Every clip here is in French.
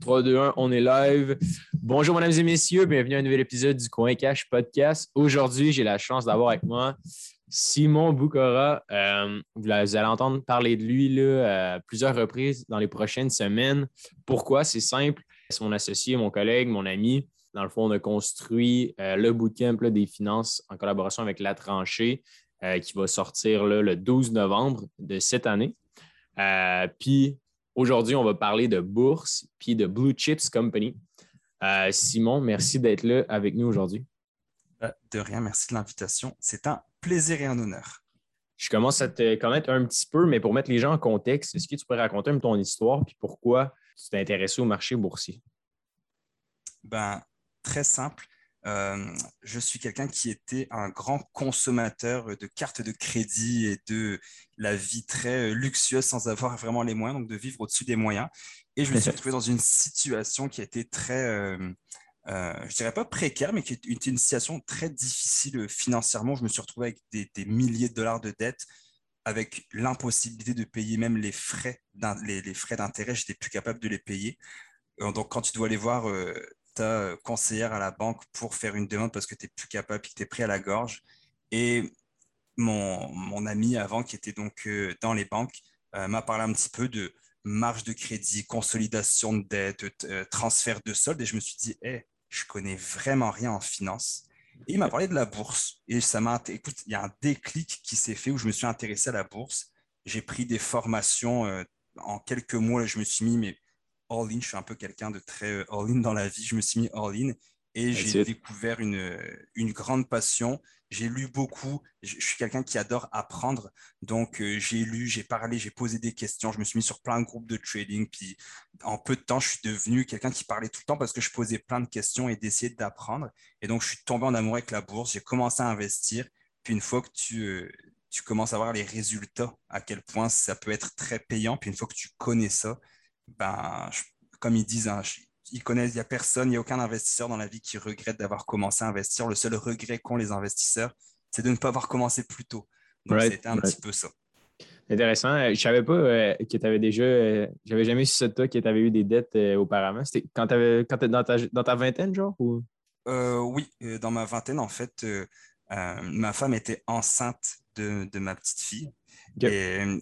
3, 2, 1, on est live. Bonjour, mesdames et messieurs. Bienvenue à un nouvel épisode du Coin Cash Podcast. Aujourd'hui, j'ai la chance d'avoir avec moi Simon Boukora. Euh, vous allez entendre parler de lui là, à plusieurs reprises dans les prochaines semaines. Pourquoi? C'est simple. C'est mon associé, mon collègue, mon ami. Dans le fond, on a construit euh, le bootcamp des finances en collaboration avec La Tranchée euh, qui va sortir le 12 novembre de cette année. puis Aujourd'hui, on va parler de bourse puis de Blue Chips Company. Euh, Simon, merci d'être là avec nous aujourd'hui. Euh, de rien, merci de l'invitation. C'est un plaisir et un honneur. Je commence à te connaître un petit peu, mais pour mettre les gens en contexte, est-ce que tu pourrais raconter un peu ton histoire puis pourquoi tu t'es intéressé au marché boursier? Ben, très simple. Euh, je suis quelqu'un qui était un grand consommateur de cartes de crédit et de la vie très luxueuse sans avoir vraiment les moyens, donc de vivre au-dessus des moyens. Et je me suis retrouvé dans une situation qui a été très, euh, euh, je dirais pas précaire, mais qui était une situation très difficile financièrement. Je me suis retrouvé avec des, milliers de dollars de dettes, avec l'impossibilité de payer même les frais, les, les frais d'intérêt. J'étais plus capable de les payer. Donc, quand tu dois aller voir ta conseillère à la banque pour faire une demande parce que tu n'es plus capable et que tu es pris à la gorge. Et mon, mon ami avant, qui était donc euh, dans les banques, euh, m'a parlé un petit peu de marge de crédit, consolidation de dette, euh, transfert de solde. Et je me suis dit, hey, je connais vraiment rien en finance. Et il m'a parlé de la bourse. Et ça m'a, écoute, il y a un déclic qui s'est fait où je me suis intéressé à la bourse. J'ai pris des formations en quelques mois. Je me suis mis, all-in. Je suis un peu quelqu'un de très euh, all-in dans la vie. Je me suis mis all-in et j'ai découvert une, une grande passion. J'ai lu beaucoup. Je, suis quelqu'un qui adore apprendre. Donc, euh, j'ai lu, j'ai parlé, j'ai posé des questions. Je me suis mis sur plein de groupes de trading. Puis, en peu de temps, je suis devenu quelqu'un qui parlait tout le temps parce que je posais plein de questions et d'essayer d'apprendre. Et donc, je suis tombé en amour avec la bourse. J'ai commencé à investir. Puis, une fois que tu, euh, tu commences à voir les résultats, à quel point ça peut être très payant. Puis, une fois que tu connais ça, ben, comme ils disent, hein, ils connaissent, il n'y a personne, il n'y a aucun investisseur dans la vie qui regrette d'avoir commencé à investir. Le seul regret qu'ont les investisseurs, c'est de ne pas avoir commencé plus tôt. Donc, c'était un petit peu ça. Intéressant. Euh, je ne savais pas euh, que tu avais déjà. Euh, j'avais jamais su ça de toi que tu avais eu des dettes auparavant. C'était quand tu étais dans ta, dans ta vingtaine, genre? Ou? oui, dans ma vingtaine, en fait, ma femme était enceinte de, de ma petite fille. Euh,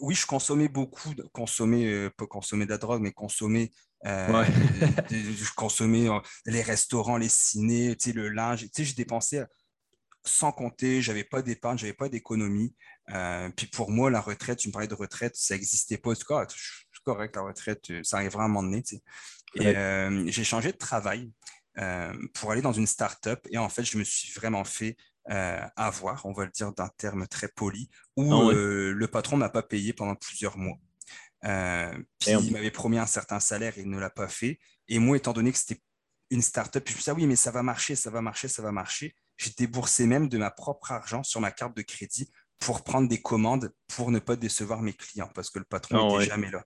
oui, je consommais beaucoup, consommer, euh, pas consommer de la drogue, mais consommer, euh, je consommais les restaurants, les ciné, le linge. Je dépensais sans compter, j'avais pas d'épargne, j'avais pas d'économie. puis pour moi, la retraite, tu me parlais de retraite, ça n'existait pas. C'est correct, correct, la retraite, ça arrivera à un moment donné. Et j'ai changé de travail pour aller dans une start-up. Et en fait, je me suis vraiment fait euh, avoir, on va le dire d'un terme très poli, où ah euh, le patron ne m'a pas payé pendant plusieurs mois. Euh, puis il m'avait promis un certain salaire et il ne l'a pas fait. Et moi, étant donné que c'était une start-up, je me suis dit, ah oui, mais ça va marcher, ça va marcher, ça va marcher. J'ai déboursé même de ma propre argent sur ma carte de crédit pour prendre des commandes pour ne pas décevoir mes clients parce que le patron n'était ah jamais là.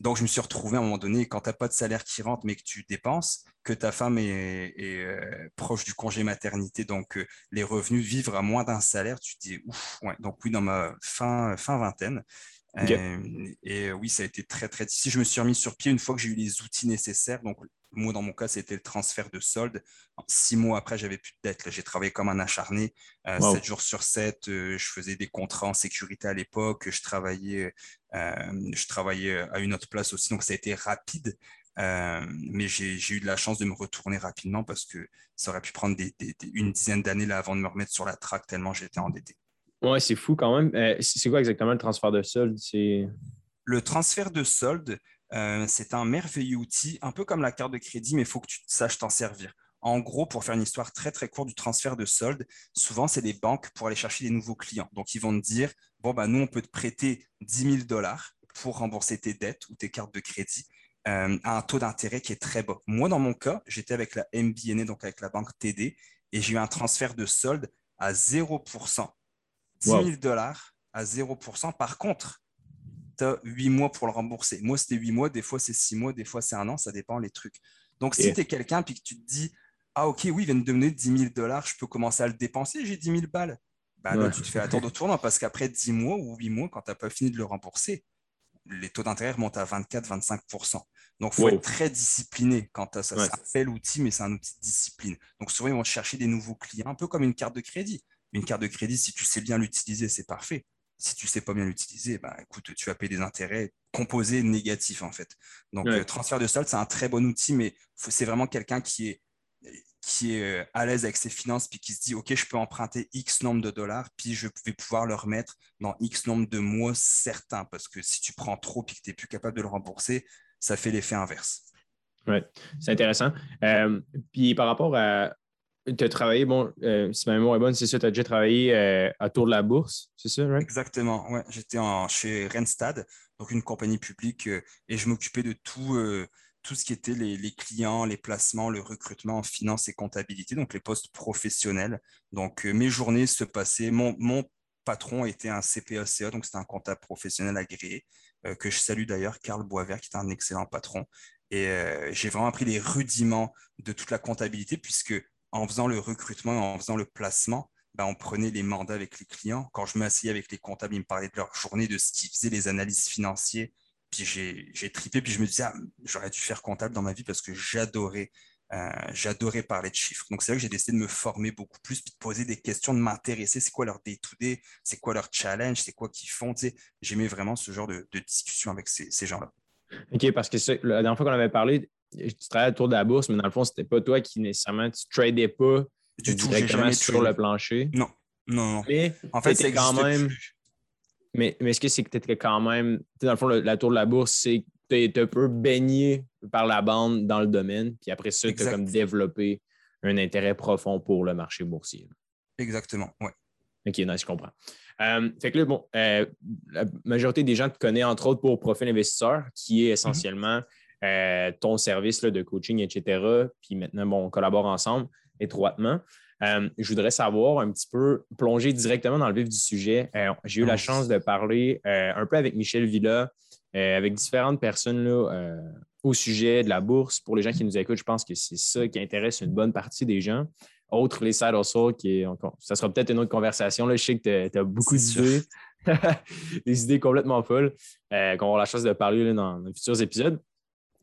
Donc, je me suis retrouvé à un moment donné, quand tu n'as pas de salaire qui rentre, mais que tu dépenses, que ta femme est, euh, proche du congé maternité, donc euh, les revenus vivent à moins d'un salaire, tu te dis, ouf, ouais. donc oui, dans ma fin, fin vingtaine. Euh, et oui, ça a été très, très difficile. Je me suis remis sur pied une fois que j'ai eu les outils nécessaires. Donc, moi, dans mon cas, c'était le transfert de solde. Six mois après, j'avais plus de dette. J'ai travaillé comme un acharné, sept jours sur sept. je faisais des contrats en sécurité à l'époque. Je travaillais, je travaillais à une autre place aussi. Donc, ça a été rapide. Euh, mais j'ai eu de la chance de me retourner rapidement parce que ça aurait pu prendre une dizaine d'années là avant de me remettre sur la traque tellement j'étais endetté. Ouais, c'est fou quand même. Euh, c'est quoi exactement le transfert de solde? Le transfert de solde, euh, c'est un merveilleux outil, un peu comme la carte de crédit, mais il faut que tu saches t'en servir. En gros, pour faire une histoire très très courte du transfert de solde, souvent c'est des banques pour aller chercher des nouveaux clients. Donc ils vont te dire, bon, bah, nous, on peut te prêter 10 000 dollars pour rembourser tes dettes ou tes cartes de crédit. Euh, à un taux d'intérêt qui est très bas. Moi, dans mon cas, j'étais avec la MBNA, donc avec la banque TD, et j'ai eu un transfert de solde à 0%. 10 000 dollars à 0%. Par contre, tu as 8 mois pour le rembourser. Moi, c'était 8 mois, des fois c'est 6 mois, des fois c'est un an, ça dépend les trucs. Donc, si tu es quelqu'un et que tu te dis, ah ok, oui, il vient de donner 10 000 dollars, je peux commencer à le dépenser, j'ai 10 000 balles. Bah, là, tu te fais attendre au tournant parce qu'après 10 mois ou 8 mois, quand tu n'as pas fini de le rembourser, les taux d'intérêt remontent à 24-25% Donc, il faut être très discipliné quant à ça. Ça fait l'outil, mais c'est un outil de discipline. Donc, souvent, ils vont chercher des nouveaux clients, un peu comme une carte de crédit. Une carte de crédit, si tu sais bien l'utiliser, c'est parfait. Si tu sais pas bien l'utiliser, bah, écoute, tu vas payer des intérêts composés négatifs, en fait. Donc, le euh, transfert de solde, c'est un très bon outil, mais c'est vraiment quelqu'un qui est qui est euh, à l'aise avec ses finances, puis qui se dit, OK, je peux emprunter X nombre de dollars, puis je vais pouvoir le remettre dans X nombre de mois certains, parce que si tu prends trop, puis que tu n'es plus capable de le rembourser, ça fait l'effet inverse. Oui, c'est intéressant. Euh, puis par rapport à. Tu as travaillé, bon, euh, si ma mémoire est bonne, c'est ça, tu as déjà travaillé à Tour de la Bourse, c'est ça, right? Exactement, ouais. J'étais chez Renstad, donc une compagnie publique, et je m'occupais de tout tout ce qui était les, clients, les placements, le recrutement en finance et comptabilité, donc les postes professionnels. Donc, euh, mes journées se passaient. Mon, patron était un CPACA, donc c'était un comptable professionnel agréé, euh, que je salue d'ailleurs, Carl Boisvert, qui est un excellent patron. Et euh, j'ai vraiment appris les rudiments de toute la comptabilité, puisque en faisant le recrutement, en faisant le placement, ben, on prenait les mandats avec les clients. Quand je m'asseyais avec les comptables, ils me parlaient de leur journée, de ce qu'ils faisaient, les analyses financières, puis j'ai tripé, puis je me disais, ah, j'aurais dû faire comptable dans ma vie parce que j'adorais euh, j'adorais parler de chiffres. Donc, c'est vrai que j'ai décidé de me former beaucoup plus, puis de poser des questions, de m'intéresser. C'est quoi leur day-to-day? C'est quoi leur challenge? C'est quoi qu'ils font? J'aimais vraiment ce genre de, discussion avec ces, gens-là. OK, parce que la dernière fois qu'on avait parlé, tu travaillais autour de la bourse, mais dans le fond, c'était pas toi qui nécessairement, tu tradais pas du tout, directement sur le plancher. Non, non, non. Mais en fait, c'est quand même. Mais, est-ce que c'est que tu étais quand même, dans le fond, la tour de la bourse, c'est que tu es un peu baigné par la bande dans le domaine, puis après ça, tu as comme développé un intérêt profond pour le marché boursier. Exactement, oui. OK, non, je comprends. Euh, fait que là, bon, euh, la majorité des gens te connaissent entre autres pour Profil Investisseur, qui est mm-hmm. essentiellement euh, ton service là, de coaching, etc. Puis maintenant, bon, on collabore ensemble étroitement. Euh, je voudrais savoir un petit peu, plonger directement dans le vif du sujet. Euh, j'ai eu la chance de parler euh, un peu avec Michel Villa, avec différentes personnes là, au sujet de la bourse. Pour les gens qui nous écoutent, je pense que c'est ça qui intéresse une bonne partie des gens. Autre, les side hustle, qui ça sera peut-être une autre conversation. Là. Je sais que tu as, beaucoup d'idées, des idées complètement folles, qu'on avoir la chance de parler dans les futurs épisodes.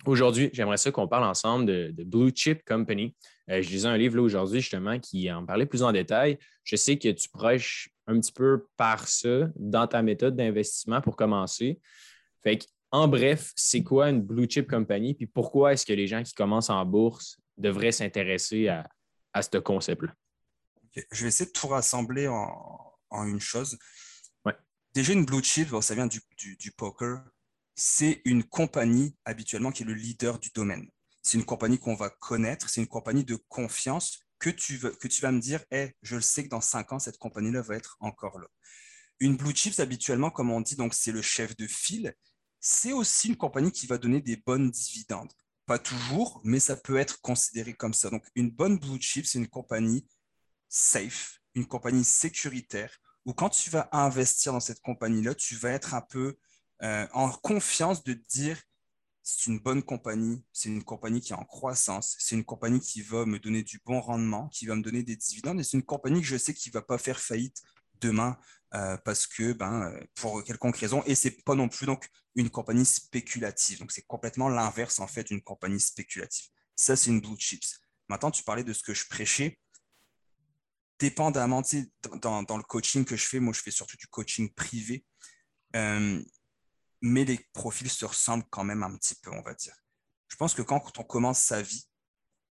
Aujourd'hui, j'aimerais ça qu'on parle ensemble de, Blue Chip Company. Euh, je lisais un livre aujourd'hui justement qui en parlait plus en détail. Je sais que tu prêches un petit peu par ça dans ta méthode d'investissement pour commencer. Fait en bref, c'est quoi une Blue Chip Company puis pourquoi est-ce que les gens qui commencent en bourse devraient s'intéresser à, ce concept-là? Je vais essayer de tout rassembler en, une chose. Déjà, une Blue Chip, ça vient du poker c'est une compagnie habituellement qui est le leader du domaine. C'est une compagnie qu'on va connaître, c'est une compagnie de confiance que tu, veux, que tu vas me dire, hey, je le sais que dans cinq ans, cette compagnie-là va être encore là. Une blue chips, habituellement, comme on dit, donc c'est le chef de file, c'est aussi une compagnie qui va donner des bonnes dividendes. Pas toujours, mais ça peut être considéré comme ça. Donc, une bonne blue chip, c'est une compagnie safe, une compagnie sécuritaire, où quand tu vas investir dans cette compagnie-là, tu vas être un peu euh, en confiance de dire c'est une bonne compagnie, c'est une compagnie qui est en croissance, c'est une compagnie qui va me donner du bon rendement, qui va me donner des dividendes, et c'est une compagnie que je sais qui ne va pas faire faillite demain euh, parce que, ben, euh, pour quelconque raison, et c'est pas non plus donc une compagnie spéculative. Donc, c'est complètement l'inverse en fait d'une compagnie spéculative. Ça, c'est une blue chips. Maintenant, tu parlais de ce que je prêchais. Dépendamment, dans, dans le coaching que je fais, moi, je fais surtout du coaching privé mais les profils se ressemblent quand même un petit peu, on va dire. Je pense que quand on commence sa vie,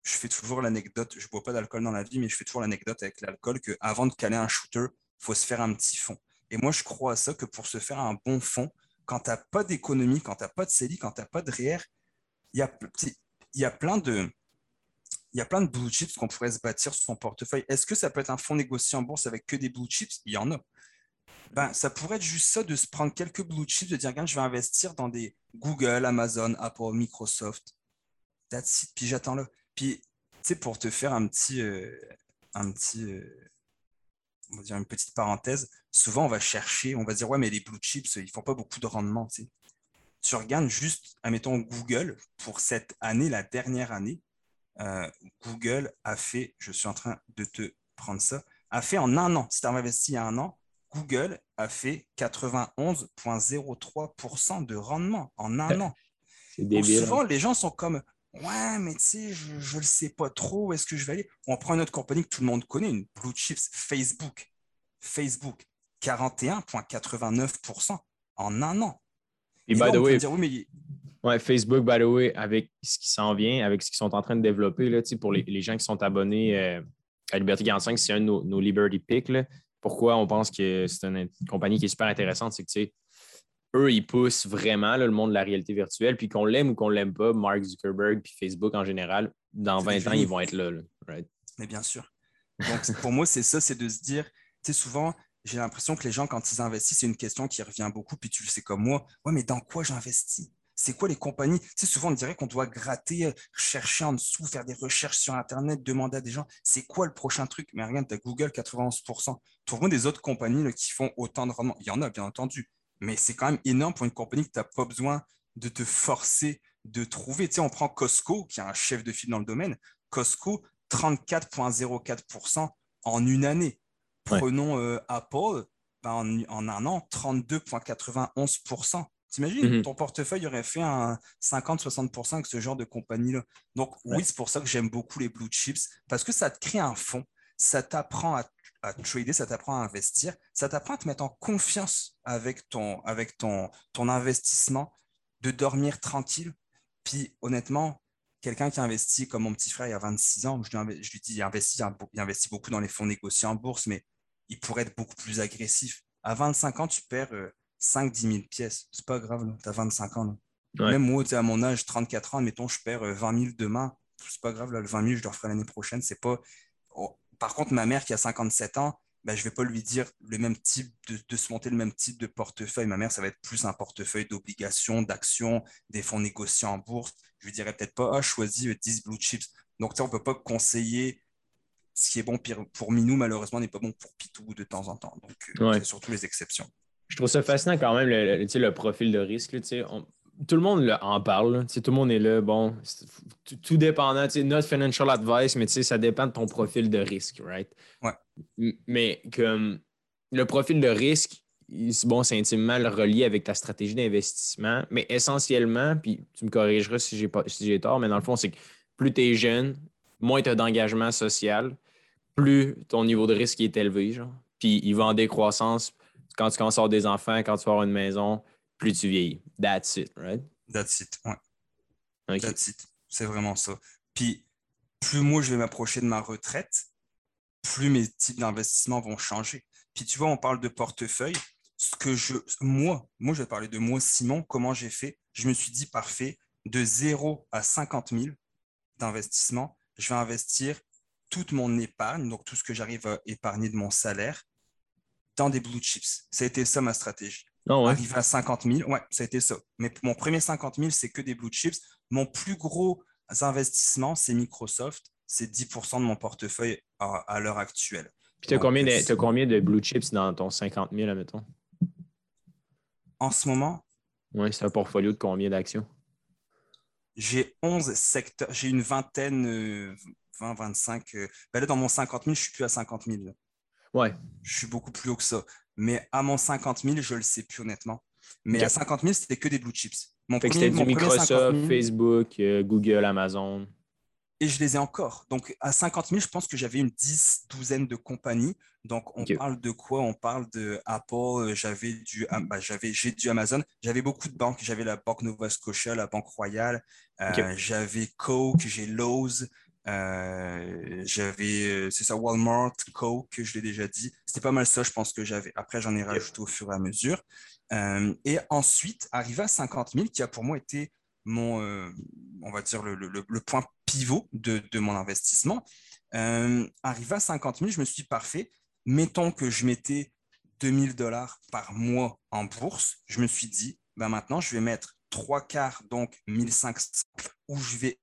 je fais toujours l'anecdote, je ne bois pas d'alcool dans la vie, mais je fais toujours l'anecdote avec l'alcool qu'avant de caler un shooter, il faut se faire un petit fond. Et moi, je crois à ça que pour se faire un bon fond, quand tu n'as pas d'économie, quand tu n'as pas de CELI, quand tu n'as pas de REER, il y a, y a plein de il y a plein de blue chips qu'on pourrait se bâtir sur son portefeuille. Est-ce que ça peut être un fonds négocié en bourse avec que des blue chips? Il y en a ben, ça pourrait être juste ça de se prendre quelques blue chips, de dire, regarde, je vais investir dans des Google, Amazon, Apple, Microsoft. That's it. Puis j'attends là. Puis, tu sais, pour te faire un petit, euh, un petit, euh, on va dire une petite parenthèse, souvent on va chercher, on va dire, ouais, mais les blue chips, ils font pas beaucoup de rendement, tu sais. Tu regardes juste, admettons, Google, pour cette année, la dernière année, euh, Google a fait, je suis en train de te prendre ça, a fait en un an, si tu as investi il y a un an, Google a fait 91,03% de rendement en un an. souvent, les gens sont comme Ouais, mais tu sais, je ne le sais pas trop, où est-ce que je vais aller? On prend une autre compagnie que tout le monde connaît, une Blue Chips, Facebook. Facebook, 41,89% en un an. Et, by the way, ouais, Facebook, by the way, avec ce qui s'en vient, avec ce qu'ils sont en train de développer, là, pour les, les, gens qui sont abonnés euh, à Liberty 45, c'est un de nos, Liberty Picks. Pourquoi on pense que c'est une compagnie qui est super intéressante, c'est que eux, ils poussent vraiment le monde de la réalité virtuelle, puis qu'on l'aime ou qu'on ne l'aime pas, Mark Zuckerberg puis Facebook en général, dans 20 ans, ils vont être là. Mais bien sûr. Donc, pour moi, c'est ça, c'est de se dire, tu sais, souvent, j'ai l'impression que les gens, quand ils investissent, c'est une question qui revient beaucoup, puis tu le sais comme moi, ouais, mais dans quoi j'investis? C'est quoi les compagnies? Tu sais, souvent, on dirait qu'on doit gratter, chercher en dessous, faire des recherches sur Internet, demander à des gens, c'est quoi le prochain truc? Mais regarde, tu as Google 91%. Trouve-moi des autres compagnies qui font autant de rendement. Il y en a, bien entendu, mais c'est quand même énorme pour une compagnie que tu n'as pas besoin de te forcer de trouver. Tu sais, on prend Costco, qui est un chef de file dans le domaine. Costco, 34,04% en une année. Prenons euh, Apple, ben, en, un an, 32,91%. T'imagines, mhm. ton portefeuille aurait fait un 50-60% avec ce genre de compagnie-là. Donc, oui, c'est pour ça que j'aime beaucoup les blue chips, parce que ça te crée un fonds, ça t'apprend à, trader, ça t'apprend à investir, ça t'apprend à te mettre en confiance avec ton, avec ton, ton investissement, de dormir tranquille. Puis, honnêtement, quelqu'un qui investit comme mon petit frère il y a 26 ans, je lui, je lui dis il investit, il investit beaucoup dans les fonds négociés en bourse, mais il pourrait être beaucoup plus agressif. À 25 ans, tu perds 5-10 000 pièces. C'est pas grave, tu as 25 ans. Même moi, à mon âge, 34 ans, admettons, je perds 20 000 demain. C'est pas grave, là, le 20 000, je le referai l'année prochaine. C'est pas. Oh, par contre, ma mère qui a 57 ans, ben, je ne vais pas lui dire le même type de, se monter le même type de portefeuille. Ma mère, ça va être plus un portefeuille d'obligations, d'actions, des fonds négociés en bourse. Je lui dirais peut-être pas, ah, choisis 10 blue chips. Donc, on ne peut pas conseiller ce qui est bon pour Minou, malheureusement, n'est pas bon pour Pitou de temps en temps. Donc, euh, c'est surtout les exceptions. Je trouve ça fascinant quand même, le, le profil de risque. tout le monde en parle. tout le monde est là. Bon, tout, dépendant. Notre financial advice, mais ça dépend de ton profil de risque, right? Ouais. Mais comme le profil de risque, bon, c'est intimement relié avec ta stratégie d'investissement, mais essentiellement, puis tu me corrigeras si j'ai si tort, mais dans le fond, c'est que plus tu es jeune, moins tu as d'engagement social, plus ton niveau de risque est élevé, genre. Puis il va en décroissance quand tu commences à avoir des enfants, quand tu vas avoir une maison, plus tu vieillis. That's it, right? That's it, ouais. That's it. C'est vraiment ça. Puis, plus moi je vais m'approcher de ma retraite, plus mes types d'investissements vont changer. Puis tu vois, on parle de portefeuille. Ce que je, moi, moi je vais parler de moi, Simon, comment j'ai fait. Je me suis dit, parfait, de 0 à 50 000 d'investissement, je vais investir toute mon épargne, donc tout ce que j'arrive à épargner de mon salaire, dans des blue chips. Ça a été ça ma stratégie. Oh Arriver à 50 000, ouais, ça a été ça. Mais mon premier 50 000, c'est que des blue chips. Mon plus gros investissement, c'est Microsoft. C'est 10% de mon portefeuille à, l'heure actuelle. Puis tu as, combien de, combien de blue chips dans ton 50 000, admettons? En ce moment? Oui, c'est un portfolio de combien d'actions? J'ai 11 secteurs, j'ai une vingtaine, 20, euh, 25. Euh, ben là, dans mon 50 000, je suis plus à 50 000. Ouais. Je suis beaucoup plus haut que ça. Mais à mon 50 000, je ne le sais plus honnêtement. Mais à 50 000, c'était que des blue chips. Mon c'était du Microsoft, Facebook, euh, Google, Amazon. Et je les ai encore. Donc, à 50 000, je pense que j'avais une dix, douzaine de compagnies. Donc, on parle de quoi? On parle de Apple, euh, j'avais du, bah, j'avais, j'ai du Amazon. J'avais beaucoup de banques. J'avais la Banque Nova Scotia, la Banque Royale. Euh, j'avais Coke, j'ai Lowe's. Euh, j'avais, euh, c'est ça, Walmart, Coke, je l'ai déjà dit. C'était pas mal ça, je pense que j'avais. Après, j'en ai rajouté au fur et à mesure. Euh, et ensuite, arrivé à 50 000, qui a pour moi été mon, on va dire, le, le, le point pivot de, de mon investissement. arrivé à 50 000, je me suis dit, parfait, mettons que je mettais 2000 dollars par mois en bourse, je me suis dit, ben maintenant, je vais mettre trois quarts, donc 1500, où je vais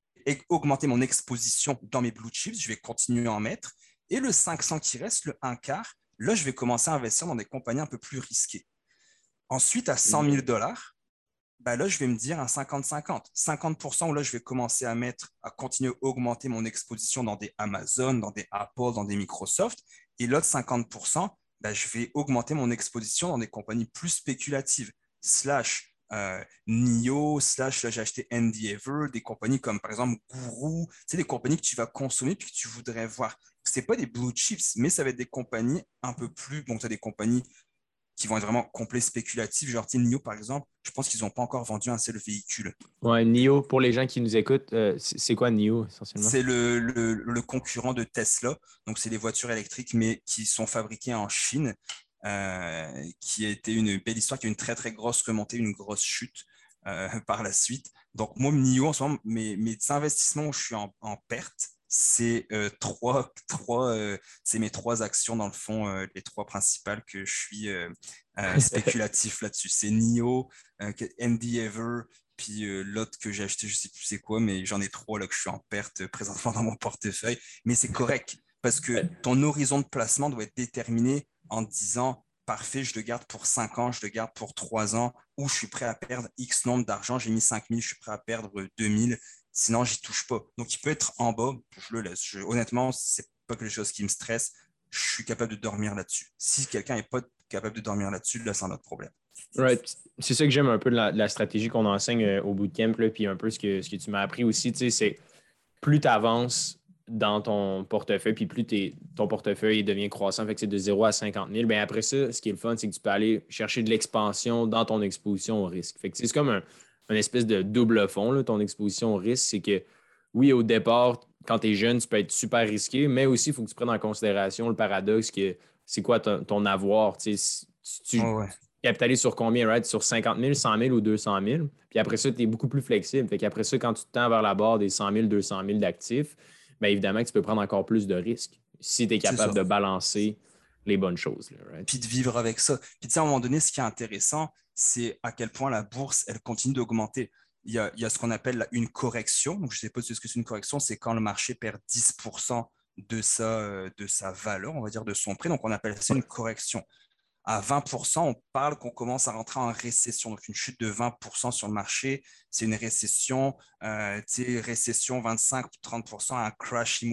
augmenter mon exposition dans mes blue chips, je vais continuer à en mettre. Et le 500 qui reste, le 1 quart, là, je vais commencer à investir dans des compagnies un peu plus risquées. Ensuite, à 100 000 dollars, bah là, je vais me dire un 50-50. 50%, où là, je vais commencer à mettre, à continuer à augmenter mon exposition dans des Amazon, dans des Apple, dans des Microsoft. Et l'autre 50%, bah, je vais augmenter mon exposition dans des compagnies plus spéculatives, euh, NIO, slash, j'ai acheté Endeavor, des compagnies comme par exemple Guru, c'est des compagnies que tu vas consommer puis que tu voudrais voir. Ce pas des blue chips, mais ça va être des compagnies un peu plus. Bon, tu as des compagnies qui vont être vraiment complets spéculatifs. Genre, NIO, par exemple, je pense qu'ils n'ont pas encore vendu un seul véhicule. Ouais, NIO, pour les gens qui nous écoutent, euh, c'est quoi NIO essentiellement? C'est le, le, concurrent de Tesla. Donc, c'est des voitures électriques, mais qui sont fabriquées en Chine. Euh, qui a été une belle histoire, qui a une très très grosse remontée, une grosse chute euh, par la suite. Donc moi, NIO, en ce moment, mes, mes investissements où je suis en, perte, c'est euh, trois, trois c'est mes trois actions dans le fond, les trois principales que je suis spéculatif là-dessus. C'est NIO, Endeavor, puis l'autre que j'ai acheté, je sais plus c'est quoi, mais j'en ai trois là que je suis en perte présentement dans mon portefeuille. Mais c'est correct parce que ton horizon de placement doit être déterminé en disant parfait, je le garde pour 5 ans, je le garde pour 3 ans, ou je suis prêt à perdre X nombre d'argent, j'ai mis 5 000, je suis prêt à perdre 2 000, sinon j'y touche pas. Donc il peut être en bas, je le laisse. honnêtement, c'est pas quelque chose qui me stresse, je suis capable de dormir là-dessus. Si quelqu'un n'est pas capable de dormir là-dessus, là, c'est un autre problème. Right. C'est ça que j'aime un peu la, stratégie qu'on enseigne euh, au bootcamp, là, puis un peu ce ce que tu m'as appris aussi, c'est plus tu avances, dans ton portefeuille, puis plus ton portefeuille devient croissant, fait que c'est de 0 à 50 000, bien après ça, ce qui est le fun, c'est que tu peux aller chercher de l'expansion dans ton exposition au risque. Fait que c'est comme un, espèce de double fond, ton exposition au risque, c'est que oui, au départ, quand tu es jeune, tu peux être super risqué, mais aussi, il faut que tu prennes en considération le paradoxe que c'est quoi ton, avoir. Tu, tu capitalises sur combien, right? Sur 50 000, 100 000 ou 200 000. Puis après ça, tu es beaucoup plus flexible. Fait qu'après ça, quand tu te tends vers la barre des 100 000, 200 000 d'actifs, bien évidemment que tu peux prendre encore plus de risques si tu es capable de balancer les bonnes choses. Puis de vivre avec ça. Puis tu sais, à un moment donné, ce qui est intéressant, c'est à quel point la bourse, elle continue d'augmenter. Il y, a, il y a, ce qu'on appelle une correction. Donc, je ne sais pas ce que c'est une correction, c'est quand le marché perd 10% de sa, de sa valeur, on va dire, de son prix. Donc, on appelle ça une correction à 20%, on parle qu'on commence à rentrer en récession. Donc, une chute de 20% sur le marché, c'est une récession. Euh, récession 25-30%, un crash,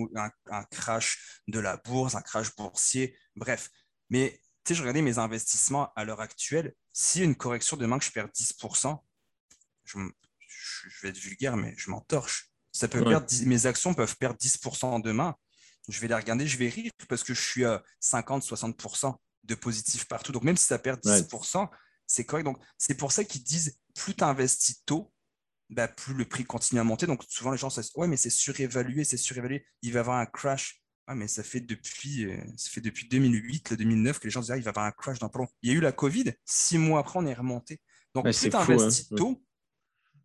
un, crash de la bourse, un crash boursier, bref. Mais je regardais mes investissements à l'heure actuelle. A une correction demain que je perds 10%, je, vais être vulgaire, mais je m'entorche. Ça peut perdre, mes actions peuvent perdre 10% demain. Je vais les regarder, je vais rire parce que je suis à 50-60% de positif partout. Donc, même si ça perd 10%, c'est correct. Donc, c'est pour ça qu'ils disent plus tu investis tôt, bah, plus le prix continue à monter. Donc, souvent, les gens se disent Ouais, mais c'est surévalué, c'est surévalué. Il va y avoir un crash. Ah, mais ça fait depuis, euh, ça fait depuis 2008, 2009 que les gens disent ah, Il va y avoir un crash dans pas Il y a eu la COVID. Six mois après, on est remonté. Donc, plus tu investis hein. tôt,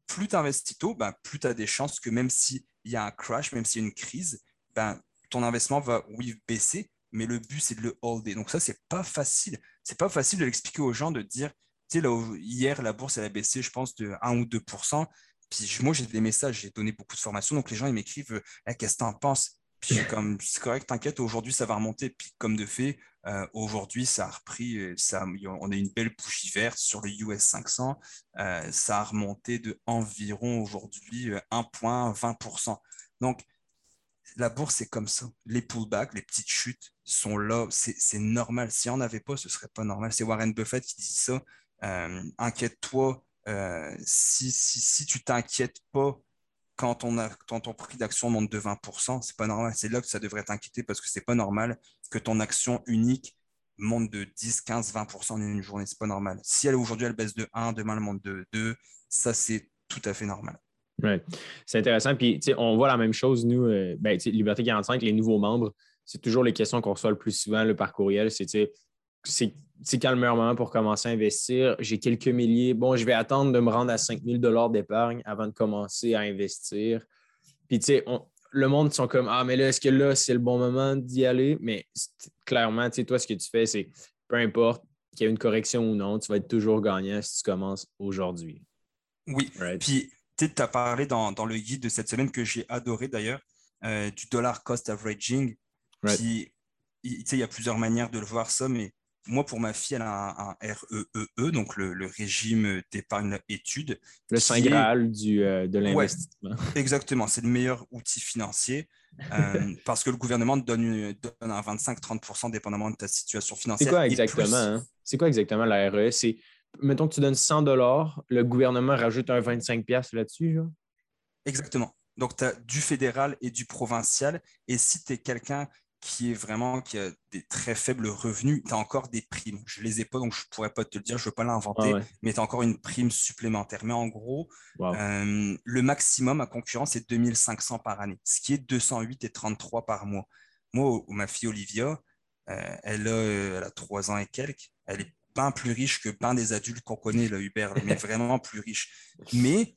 plus tu investis tôt, bah, plus tu as des chances que même s'il y a un crash, même s'il y a une crise, ben, ton investissement va, oui, baisser, mais le but, c'est de le holder. Donc ça, c'est pas facile. C'est pas facile de l'expliquer aux gens, de dire, tu sais, là, hier, la bourse, elle a baissé, je pense, de 1 ou 2 Puis moi, j'ai des messages, j'ai donné beaucoup de formations, donc les gens, ils m'écrivent, eh, qu'est-ce que tu en penses? Puis comme, c'est correct, t'inquiète, aujourd'hui, ça va remonter. Puis comme de fait, euh, aujourd'hui, ça a repris, euh, ça, on a une belle bougie verte sur le US 500. Euh, ça a remonté de environ aujourd'hui 1,20%. Donc, la bourse, c'est comme ça. Les pullbacks, les petites chutes sont là. C'est normal. Si on n'avait pas, ce serait pas normal. C'est Warren Buffett qui dit ça. Euh, inquiète-toi. Euh, si, si, tu t'inquiètes pas quand, ton prix d'action monte de 20%, c'est pas normal. C'est là que ça devrait t'inquiéter parce que c'est pas normal que ton action unique monte de 10, 15, 20% en une journée. C'est pas normal. Si elle aujourd'hui elle baisse de 1, demain elle monte de 2, ça c'est tout à fait normal. Ouais. C'est intéressant. Puis, on voit la même chose, nous, euh, ben, Liberté 45, les nouveaux membres, c'est toujours les questions qu'on reçoit le plus souvent le par courriel. C'est c'est quand le meilleur moment pour commencer à investir? J'ai quelques milliers. Bon, je vais attendre de me rendre à 5 000 d'épargne avant de commencer à investir. Puis, tu sais, le monde sont comme Ah, mais là, est-ce que là, c'est le bon moment d'y aller? Mais clairement, tu sais, toi, ce que tu fais, c'est peu importe qu'il y ait une correction ou non, tu vas être toujours gagnant si tu commences aujourd'hui. Oui. Puis, tu as parlé dans, le guide de cette semaine que j'ai adoré d'ailleurs, euh, du dollar cost averaging. il y a plusieurs manières de le voir ça, mais moi, pour ma fille, elle a un, REEE, e e, donc le, régime d'épargne études. Le saint graal du, euh, de l'investissement. exactement, c'est le meilleur outil financier euh, parce que le gouvernement te donne, donne un 25-30% dépendamment de ta situation financière. C'est quoi exactement? Hein? C'est quoi exactement la REE? C'est mettons que tu donnes 100 le gouvernement rajoute un 25 là-dessus. Exactement. Donc, tu as du fédéral et du provincial. Et si tu es quelqu'un qui est vraiment qui a des très faibles revenus, tu as encore des primes. Je ne les ai pas, donc je ne pourrais pas te le dire, je ne veux pas l'inventer, mais tu as encore une prime supplémentaire. Mais en gros, euh, le maximum à concurrence est 2500 par année, ce qui est 208 et 33 par mois. Moi, ma fille Olivia, euh, elle, a, elle a 3 ans et quelques, elle est bien plus riche que bien des adultes qu'on connaît, le Uber, mais vraiment plus riche. Mais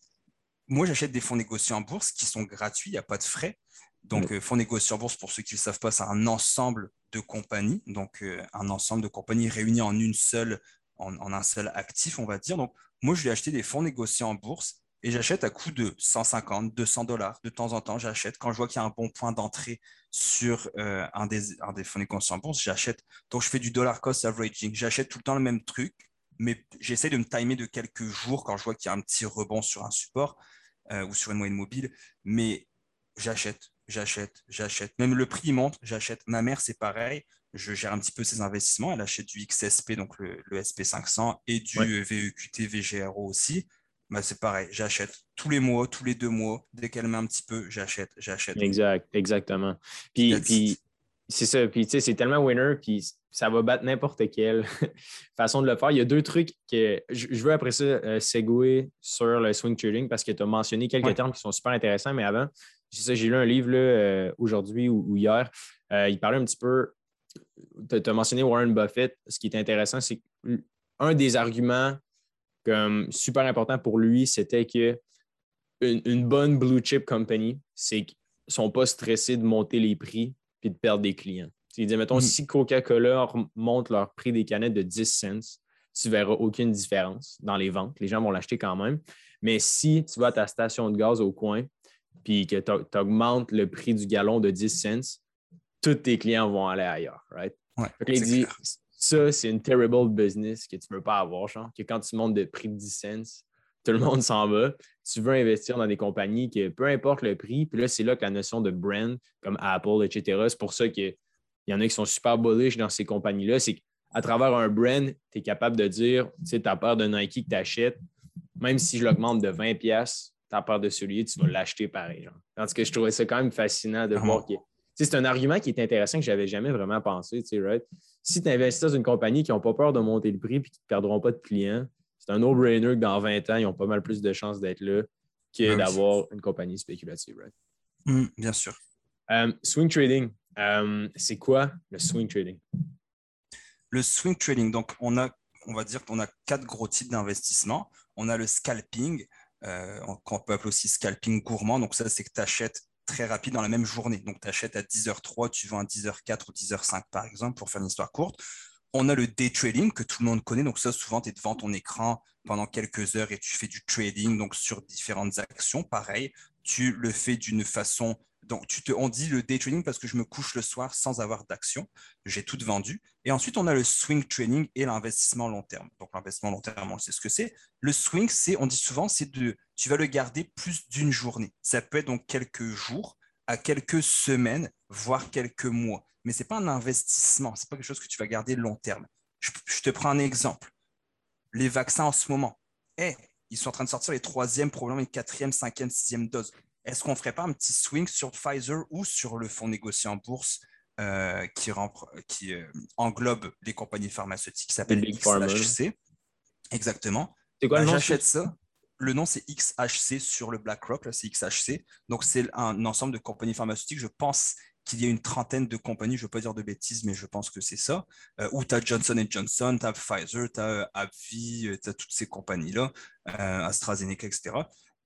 moi, j'achète des fonds négociés en bourse qui sont gratuits, il n'y a pas de frais. Donc, euh, fonds négociés en bourse, pour ceux qui ne le savent pas, c'est un ensemble de compagnies, donc euh, un ensemble de compagnies réunies en une seule, en, un seul actif, on va dire. Donc, moi, je vais acheter des fonds négociés en bourse et j'achète à coût de 150, 200 dollars. De temps en temps, j'achète. Quand je vois qu'il y a un bon point d'entrée sur euh, un, des, un des fonds négociés en bourse, j'achète. Donc, je fais du dollar cost averaging. J'achète tout le temps le même truc, mais j'essaie de me timer de quelques jours quand je vois qu'il y a un petit rebond sur un support ou sur une moyenne mobile. Mais j'achète j'achète, j'achète. Même le prix monte, j'achète. Ma mère, c'est pareil. Je gère un petit peu ses investissements. Elle achète du XSP, donc le, SP500, et du VEQT, VGRO aussi. Bah, c'est pareil, j'achète tous les mois, tous les deux mois. Dès qu'elle met un petit peu, j'achète, j'achète. Exact, exactement. Puis, puis c'est ça. Puis, tu sais, c'est tellement winner, puis ça va battre n'importe quelle façon de le faire. Il y a deux trucs que je, veux après ça euh, segouer sur le swing trading parce que tu as mentionné quelques termes qui sont super intéressants, mais avant, j'ai lu un livre euh, aujourd'hui ou, hier. Euh, il parlait un petit peu. Tu as mentionné Warren Buffett. Ce qui est intéressant, c'est qu'un des arguments comme super important pour lui, c'était que une, bonne blue chip company, c'est qu'ils ne sont pas stressés de monter les prix et de perdre des clients. Il dit, mettons, mm. si Coca-Cola monte leur prix des canettes de 10 cents, tu ne verras aucune différence dans les ventes. Les gens vont l'acheter quand même. Mais si tu vas à ta station de gaz au coin puis que tu augmentes le prix du gallon de 10 cents, tous tes clients vont aller ailleurs, right? il dit, ça, c'est une terrible business que tu ne veux pas avoir, genre, que quand tu montes de prix de 10 cents, tout le monde s'en va. Tu veux investir dans des compagnies que peu importe le prix, puis là, c'est là que la notion de brand, comme Apple, etc., c'est pour ça qu'il y en a qui sont super bullish dans ces compagnies-là, c'est qu'à travers un brand, tu es capable de dire, tu sais, tu as peur de Nike que tu achètes, même si je l'augmente de 20$, tu as peur de celui tu vas l'acheter pareil. Genre. Tandis que je trouvais ça quand même fascinant de ah voir que. C'est un argument qui est intéressant que je n'avais jamais vraiment pensé. Right? Si tu investis dans une compagnie qui n'ont pas peur de monter le prix et qui ne perdront pas de clients, c'est un no-brainer que dans 20 ans, ils ont pas mal plus de chances d'être là que d'avoir une compagnie spéculative. Right? Mmh, bien sûr. Euh, swing trading, euh, c'est quoi le swing trading? Le swing trading, donc on a, on va dire qu'on a quatre gros types d'investissement. On a le scalping, euh, qu'on peut appeler aussi scalping gourmand. Donc ça, c'est que tu achètes très rapide dans la même journée. Donc tu achètes à 10h03, tu vends à 10h04 ou 10h05 par exemple, pour faire une histoire courte. On a le day trading que tout le monde connaît. Donc ça, souvent, tu es devant ton écran pendant quelques heures et tu fais du trading donc sur différentes actions. Pareil, tu le fais d'une façon donc, on dit le day trading parce que je me couche le soir sans avoir d'action. J'ai tout vendu. Et ensuite, on a le swing trading et l'investissement long terme. Donc, l'investissement long terme, on sait ce que c'est. Le swing, c'est, on dit souvent, c'est de, tu vas le garder plus d'une journée. Ça peut être donc quelques jours à quelques semaines, voire quelques mois. Mais ce n'est pas un investissement. Ce n'est pas quelque chose que tu vas garder long terme. Je, te prends un exemple. Les vaccins en ce moment. Eh, ils sont en train de sortir les troisième, probablement les quatrième, cinquième, sixième doses est-ce qu'on ne ferait pas un petit swing sur Pfizer ou sur le fonds négocié en bourse euh, qui, qui euh, englobe les compagnies pharmaceutiques qui s'appelle XHC Exactement. C'est quoi le bah, nom? J'achète ça. Le nom, c'est XHC sur le BlackRock, là, c'est XHC. Donc, c'est un ensemble de compagnies pharmaceutiques. Je pense qu'il y a une trentaine de compagnies, je ne veux pas dire de bêtises, mais je pense que c'est ça, euh, où tu as Johnson Johnson, tu as Pfizer, tu as AbbVie, tu as toutes ces compagnies-là, AstraZeneca, etc.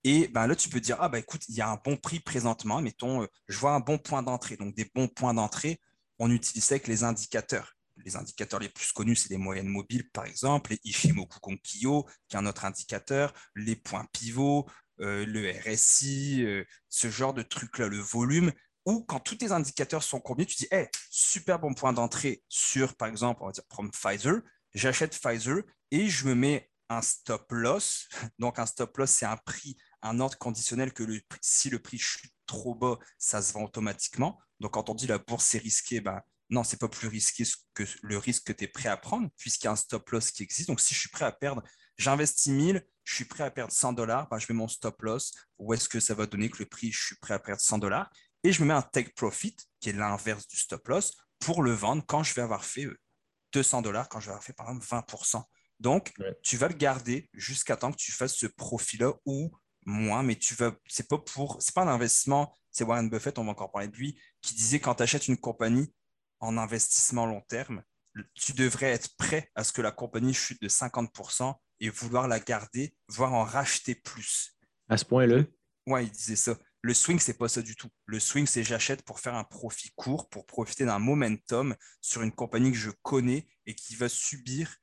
Et ben là, tu peux dire, ah ben écoute, il y a un bon prix présentement, mettons, euh, je vois un bon point d'entrée. Donc des bons points d'entrée, on utilise ça avec les indicateurs. Les indicateurs les plus connus, c'est les moyennes mobiles, par exemple, les Ishimoku Konkiyo, qui est un autre indicateur, les points pivots, euh, le RSI, euh, ce genre de trucs-là, le volume, ou quand tous tes indicateurs sont combinés, tu dis, hey, super bon point d'entrée sur, par exemple, on va dire, Pfizer, j'achète Pfizer et je me mets un stop loss. Donc, un stop loss, c'est un prix un ordre conditionnel que si le prix chute trop bas, ça se vend automatiquement. Donc, quand on dit la bourse est risquée, ben, non, c'est pas plus risqué que le risque que tu es prêt à prendre, puisqu'il y a un stop loss qui existe. Donc, si je suis prêt à perdre, j'investis 1000, je suis prêt à perdre 100 dollars, ben, je mets mon stop loss. Où est-ce que ça va donner que le prix, je suis prêt à perdre 100 dollars? Et je me mets un take profit, qui est l'inverse du stop loss, pour le vendre quand je vais avoir fait 200 euh, dollars, quand je vais avoir fait par exemple 20%. Donc, tu vas le garder jusqu'à temps que tu fasses ce profit-là ou moins, mais tu vas, c'est pas pour, c'est pas un investissement, c'est Warren Buffett, on va encore parler de lui, qui disait quand tu achètes une compagnie en investissement long terme, tu devrais être prêt à ce que la compagnie chute de 50% et vouloir la garder, voire en racheter plus. À ce point-là? Ouais, il disait ça. Le swing, c'est pas ça du tout. Le swing, c'est j'achète pour faire un profit court, pour profiter d'un momentum sur une compagnie que je connais et qui va subir,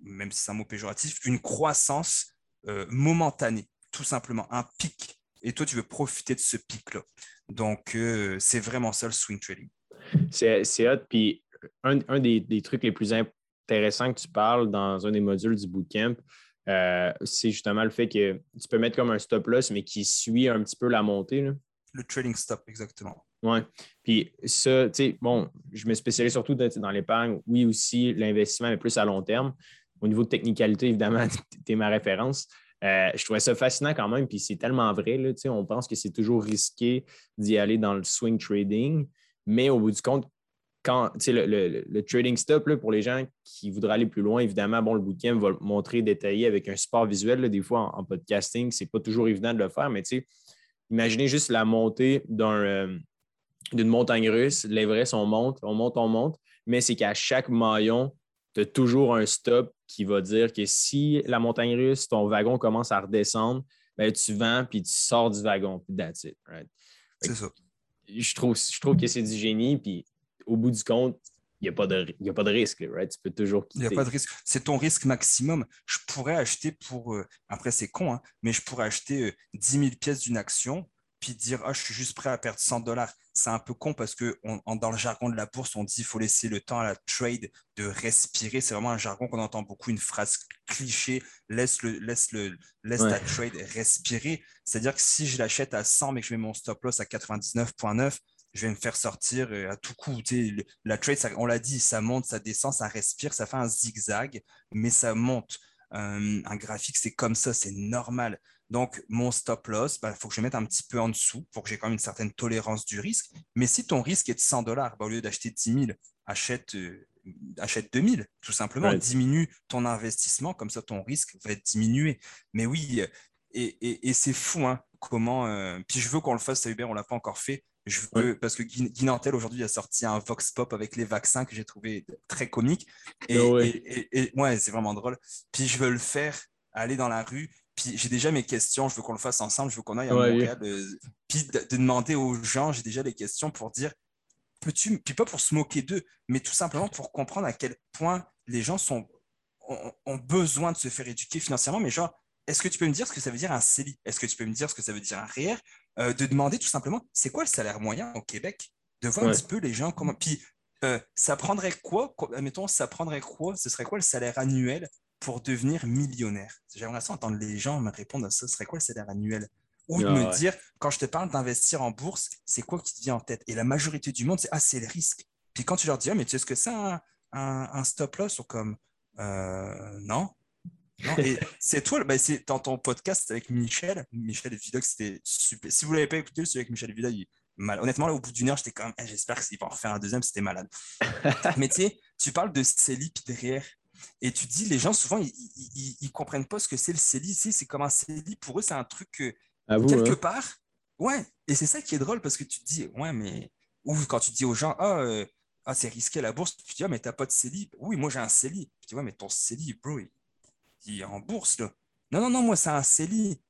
même si c'est un mot péjoratif, une croissance euh, momentanée, tout simplement, un pic. Et toi, tu veux profiter de ce pic-là. Donc, euh, c'est vraiment ça le swing trading. C'est hot. Puis, un, des, des, trucs les plus intéressants que tu parles dans un des modules du bootcamp, euh, c'est justement le fait que tu peux mettre comme un stop loss, mais qui suit un petit peu la montée. Le trading stop, exactement. Oui. Puis ça, tu sais, bon, je me spécialise surtout dans, l'épargne. Oui, aussi, l'investissement, mais plus à long terme. Au niveau de technicalité, évidemment, tu es ma référence. Euh, je trouvais ça fascinant quand même, puis c'est tellement vrai. Là, on pense que c'est toujours risqué d'y aller dans le swing trading, mais au bout du compte, quand le, le, trading stop, pour les gens qui voudraient aller plus loin, évidemment, bon, le bootcamp va le montrer détaillé avec un support visuel. des fois, en, podcasting, ce n'est pas toujours évident de le faire, mais imaginez juste la montée euh, d'une montagne russe. L'Everest, on monte, on monte, on monte, mais c'est qu'à chaque maillon, tu as toujours un stop qui va dire que si la montagne russe, ton wagon commence à redescendre, ben, tu vends puis tu sors du wagon, puis that's it. C'est ça. Je trouve, je trouve que c'est du génie, puis au bout du compte, il n'y a, pas de, a pas de risque. Right? Tu peux toujours Il n'y a pas de risque. C'est ton risque maximum. Je pourrais acheter pour. Euh, après, c'est con, hein, mais je pourrais acheter 10 euh, 000 pièces d'une action, puis dire ah, je suis juste prêt à perdre 100 dollars. C'est un peu con parce que dans le jargon de la bourse, on dit qu'il faut laisser le temps à la trade de respirer. C'est vraiment un jargon qu'on entend beaucoup, une phrase cliché laisse, le, laisse, le, laisse ta trade respirer. C'est-à-dire que si je l'achète à 100 mais que je mets mon stop loss à 99,9, je vais me faire sortir euh, à tout coup. la trade, on l'a dit, ça monte, ça descend, ça respire, ça fait un zigzag, mais ça monte. Euh, un graphique, c'est comme ça, c'est normal. Donc, mon stop loss, il bah, faut que je mette un petit peu en dessous pour que j'ai quand même une certaine tolérance du risque. Mais si ton risque est de 100 dollars, bah, au lieu d'acheter 10 000, achète, euh, achète 2 000, tout simplement. Diminue ton investissement, comme ça ton risque va être diminué. Mais oui, et, c'est fou, hein, comment. puis je veux qu'on le fasse à Uber, on ne l'a pas encore fait. Je veux, Parce que Guy, Nantel aujourd'hui a sorti un Vox Pop avec les vaccins que j'ai trouvé très comique. Et, et, ouais, c'est vraiment drôle. Puis je veux le faire, aller dans la rue. Puis j'ai déjà mes questions, je veux qu'on le fasse ensemble, je veux qu'on aille à Montréal. Euh, puis de, demander aux gens, j'ai déjà des questions pour dire peux-tu, puis pas pour se moquer d'eux, mais tout simplement pour comprendre à quel point les gens sont, ont, ont besoin de se faire éduquer financièrement, mais genre, est-ce que tu peux me dire ce que ça veut dire un CELI? Est-ce que tu peux me dire ce que ça veut dire un REER euh, De demander tout simplement, c'est quoi le salaire moyen au Québec? De voir un petit peu les gens comment. Puis, euh, ça prendrait quoi Mettons, ça prendrait quoi Ce serait quoi le salaire annuel pour devenir millionnaire J'aimerais ça entendre les gens me répondre à ça. Ce serait quoi le salaire annuel? Ou de me dire, quand je te parle d'investir en bourse, c'est quoi qui te vient en tête? Et la majorité du monde, c'est Ah, c'est le risque. Puis quand tu leur dis, ah, mais tu sais ce que c'est un, un, stop loss? Ou comme, euh, non, c'est toi, ben c'est dans ton podcast avec Michel. Michel Vidoc, c'était super. Si vous ne l'avez pas écouté, celui avec Michel Vidoc, il mal. Honnêtement, là, au bout d'une heure, j'étais même, eh, j'espère qu'il va en refaire un deuxième, c'était malade. Mais tu sais, tu parles de CELI derrière. Et tu dis, les gens, souvent, ils ne comprennent pas ce que c'est le CELI. C'est comme un CELI. Pour eux, c'est un truc que, quelque hein. part. Ouais. Et c'est ça qui est drôle parce que tu te dis, ouais, mais. Ou quand tu dis aux gens, ah, euh, ah c'est risqué la bourse, tu dis, ah, mais t'as pas de CELI. Oui, moi, j'ai un CELI. Tu dis, ouais, mais ton CELI, bro, qui est en bourse. Là. Non, non, non, moi, c'est un CELI.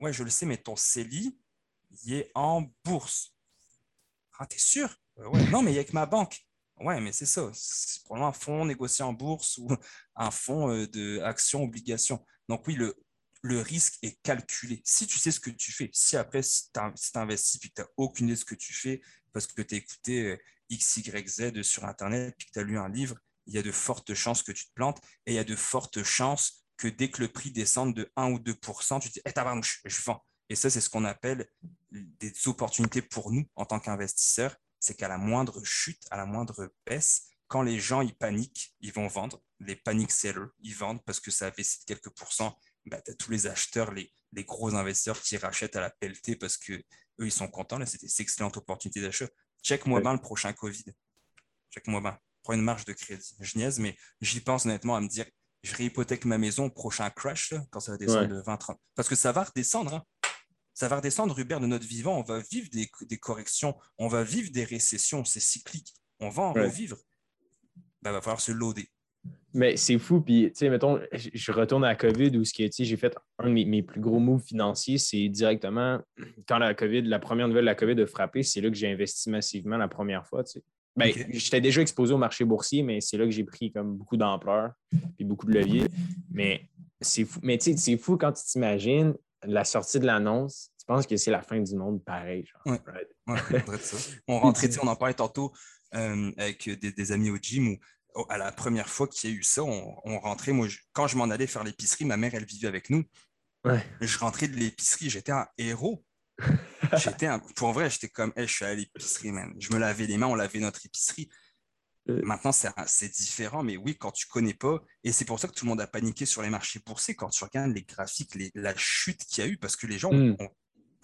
Ouais, je le sais, mais ton CELI, il est en bourse. Ah, t'es sûr? Ouais. Non, mais il y a que ma banque. Ouais, mais c'est ça. C'est probablement un fonds négocié en bourse ou un fonds euh, d'actions, obligations. Donc oui, le, risque est calculé. Si tu sais ce que tu fais, si après, si tu investis et que tu n'as aucune idée de ce que tu fais parce que tu as écouté euh, X, Y, Z sur Internet puis que tu as lu un livre, il y a de fortes chances que tu te plantes et il y a de fortes chances que dès que le prix descend de 1 ou 2% tu te dis, hey, je vends. Et ça, c'est ce qu'on appelle des opportunités pour nous en tant qu'investisseurs. C'est qu'à la moindre chute, à la moindre baisse, quand les gens ils paniquent, ils vont vendre. Les panic sellers, ils vendent parce que ça avait quelques pourcents. Bah, tu as tous les acheteurs, les, les, gros investisseurs qui rachètent à la pelletée parce que eux, ils sont contents. Là, c'était une excellente opportunité d'achat. Check-moi bien le prochain Covid. Check-moi bien. Prends une marge de crédit. Je niaise, mais j'y pense honnêtement à me dire je réhypothèque ma maison au prochain crash, quand ça va descendre de 20, 30. Parce que ça va redescendre. Hein. Ça va redescendre, Hubert, de notre vivant. On va vivre des, corrections, on va vivre des récessions, c'est cyclique. On va en revivre. Il ben, va falloir se loader. Mais c'est fou. Puis, tu sais, mettons, je retourne à la COVID où j'ai fait un de mes, plus gros moves financiers, c'est directement quand la COVID, la première nouvelle de la COVID a frappé, c'est là que j'ai investi massivement la première fois. Tu sais. Ben, J'étais déjà exposé au marché boursier, mais c'est là que j'ai pris comme beaucoup d'ampleur et beaucoup de levier. Mais c'est fou. Mais tu sais, c'est fou quand tu t'imagines la sortie de l'annonce, tu penses que c'est la fin du monde pareil. Genre. on rentrait, on en parlait tantôt euh, avec des, amis au gym où oh, à la première fois qu'il y a eu ça, on, rentrait. Moi, quand je m'en allais faire l'épicerie, ma mère, elle vivait avec nous. Je rentrais de l'épicerie, j'étais un héros. j'étais pour vrai, j'étais comme, je suis à l'épicerie, man. Je me lavais les mains, on lavait notre épicerie. Euh. Maintenant, c'est différent, mais oui, quand tu connais pas, et c'est pour ça que tout le monde a paniqué sur les marchés boursiers, quand tu regardes les graphiques, la chute qu'il y a eu, parce que les gens hmm.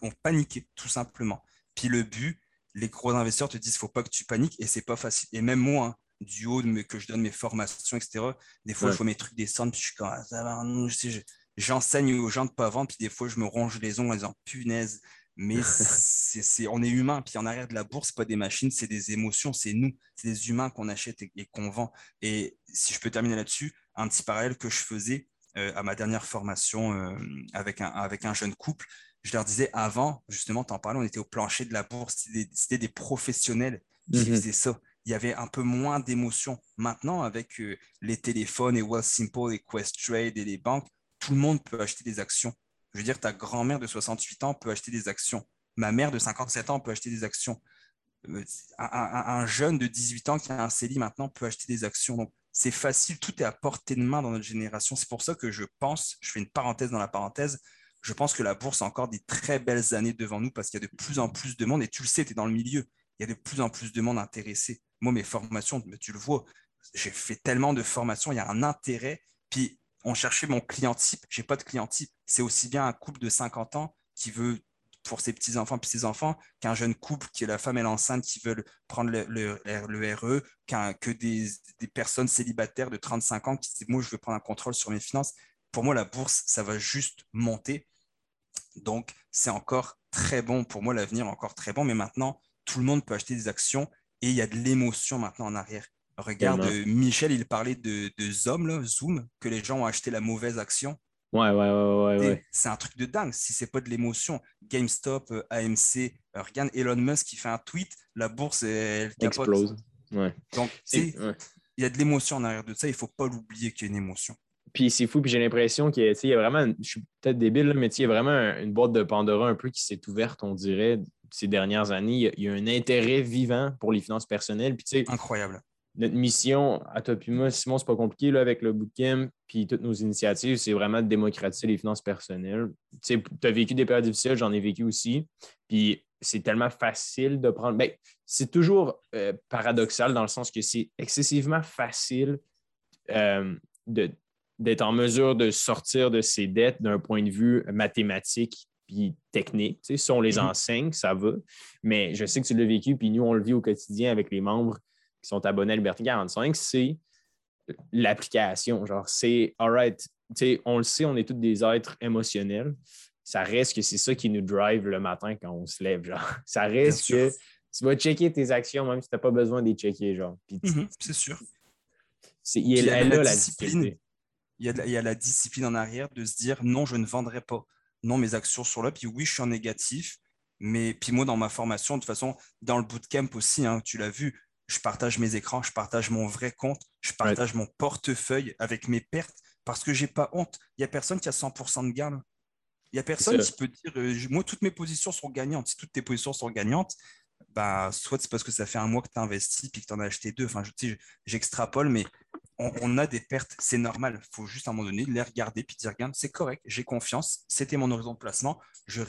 ont, paniqué, tout simplement. Puis le but, les gros investisseurs te disent, faut pas que tu paniques, et c'est pas facile. Et même moi, hein, du haut de que je donne mes formations, etc., des fois, je vois mes trucs descendre, puis je suis comme, ah, j'enseigne aux gens de pas vendre, puis des fois, je me ronge les ongles en disant, punaise, mais c'est, on est humain. Puis en arrière de la bourse, pas des machines, c'est des émotions, c'est nous, c'est des humains qu'on achète et, qu'on vend. Et si je peux terminer là-dessus, un petit parallèle que je faisais euh, à ma dernière formation euh, avec, un, avec un jeune couple, je leur disais avant, justement, t'en parlais, on était au plancher de la bourse, c'était des, professionnels qui mhm. faisaient ça. Il y avait un peu moins d'émotions. Maintenant, avec euh, les téléphones et Simple et Questrade et les banques, tout le monde peut acheter des actions je veux dire, ta grand-mère de 68 ans peut acheter des actions. Ma mère de 57 ans peut acheter des actions. Euh, un, jeune de 18 ans qui a un CELI maintenant peut acheter des actions. C'est facile, tout est à portée de main dans notre génération. C'est pour ça que je pense, je fais une parenthèse dans la parenthèse, je pense que la bourse a encore des très belles années devant nous parce qu'il y a de plus en plus de monde, et tu le sais, tu es dans le milieu, il y a de plus en plus de monde intéressé. Moi, mes formations, tu le vois, j'ai fait tellement de formations, il y a un intérêt. Puis on cherchait mon client type. J'ai pas de client type. C'est aussi bien un couple de 50 ans qui veut pour ses petits-enfants puis ses enfants qu'un jeune couple qui est la femme et l'enceinte qui veulent prendre le, le, RE, que des, personnes célibataires de 35 ans qui disent Moi, je veux prendre un contrôle sur mes finances. Pour moi, la bourse, ça va juste monter. Donc, c'est encore très bon. Pour moi, l'avenir encore très bon. Mais maintenant, tout le monde peut acheter des actions et il y a de l'émotion maintenant en arrière. Regarde, Michel, il parlait de, de Zoom, Zoom, que les gens ont acheté la mauvaise action. Ouais, ouais, ouais, ouais. C'est un truc de dingue. Si c'est pas de l'émotion, GameStop, euh, AMC, euh, regarde Elon Musk qui fait un tweet, la bourse elle explose. Ouais. Donc, il y a de l'émotion en arrière de ça. Il faut pas l'oublier qu'il y a une émotion. Puis c'est fou, puis j'ai l'impression qu'il y, a vraiment, je suis peut-être débile, mais il y a vraiment une boîte de Pandora un peu qui s'est ouverte, on dirait, ces dernières années. Il y, a, un intérêt vivant pour les finances personnelles. Puis, Incroyable notre mission à moi, Simon, c'est pas compliqué là, avec le bootcamp puis toutes nos initiatives, c'est vraiment de démocratiser les finances personnelles. Tu as vécu des périodes difficiles, j'en ai vécu aussi. Puis c'est tellement facile de prendre. Ben, c'est toujours euh, paradoxal dans le sens que c'est excessivement facile euh, d'être en mesure de sortir de ses dettes d'un point de vue mathématique puis technique. Tu si on les mm-hmm. enseigne, ça va. Mais je sais que tu l'as vécu, puis nous, on le vit au quotidien avec les membres qui sont abonnés à Liberté 45, c'est l'application. Genre, c'est, all right, on le sait, on est tous des êtres émotionnels. Ça reste que c'est ça qui nous drive le matin quand on se lève. Genre, ça reste que tu vas checker tes actions même si tu n'as pas besoin de les checker. Genre. Mhm, c'est sûr. il, y a la, discipline. Il y, a il y, a la discipline en arrière de se dire non, je ne vendrai pas. Non, mes actions sont là. Puis oui, je suis en négatif. Mais puis moi, dans ma formation, de toute façon, dans le bootcamp aussi, hein, tu l'as vu, je partage mes écrans, je partage mon vrai compte, je partage mon portefeuille avec mes pertes parce que j'ai pas honte. Il n'y a personne qui a 100% de gain. Il n'y a personne qui peut dire euh, moi, toutes mes positions sont gagnantes. Si toutes tes positions sont gagnantes, bah, soit c'est parce que ça fait un mois que tu as investi puis que tu en as acheté deux. Enfin, j'extrapole, mais on, a des pertes. C'est normal. Il faut juste à un moment donné les regarder puis dire regarde, c'est correct, j'ai confiance, c'était mon horizon de placement, je,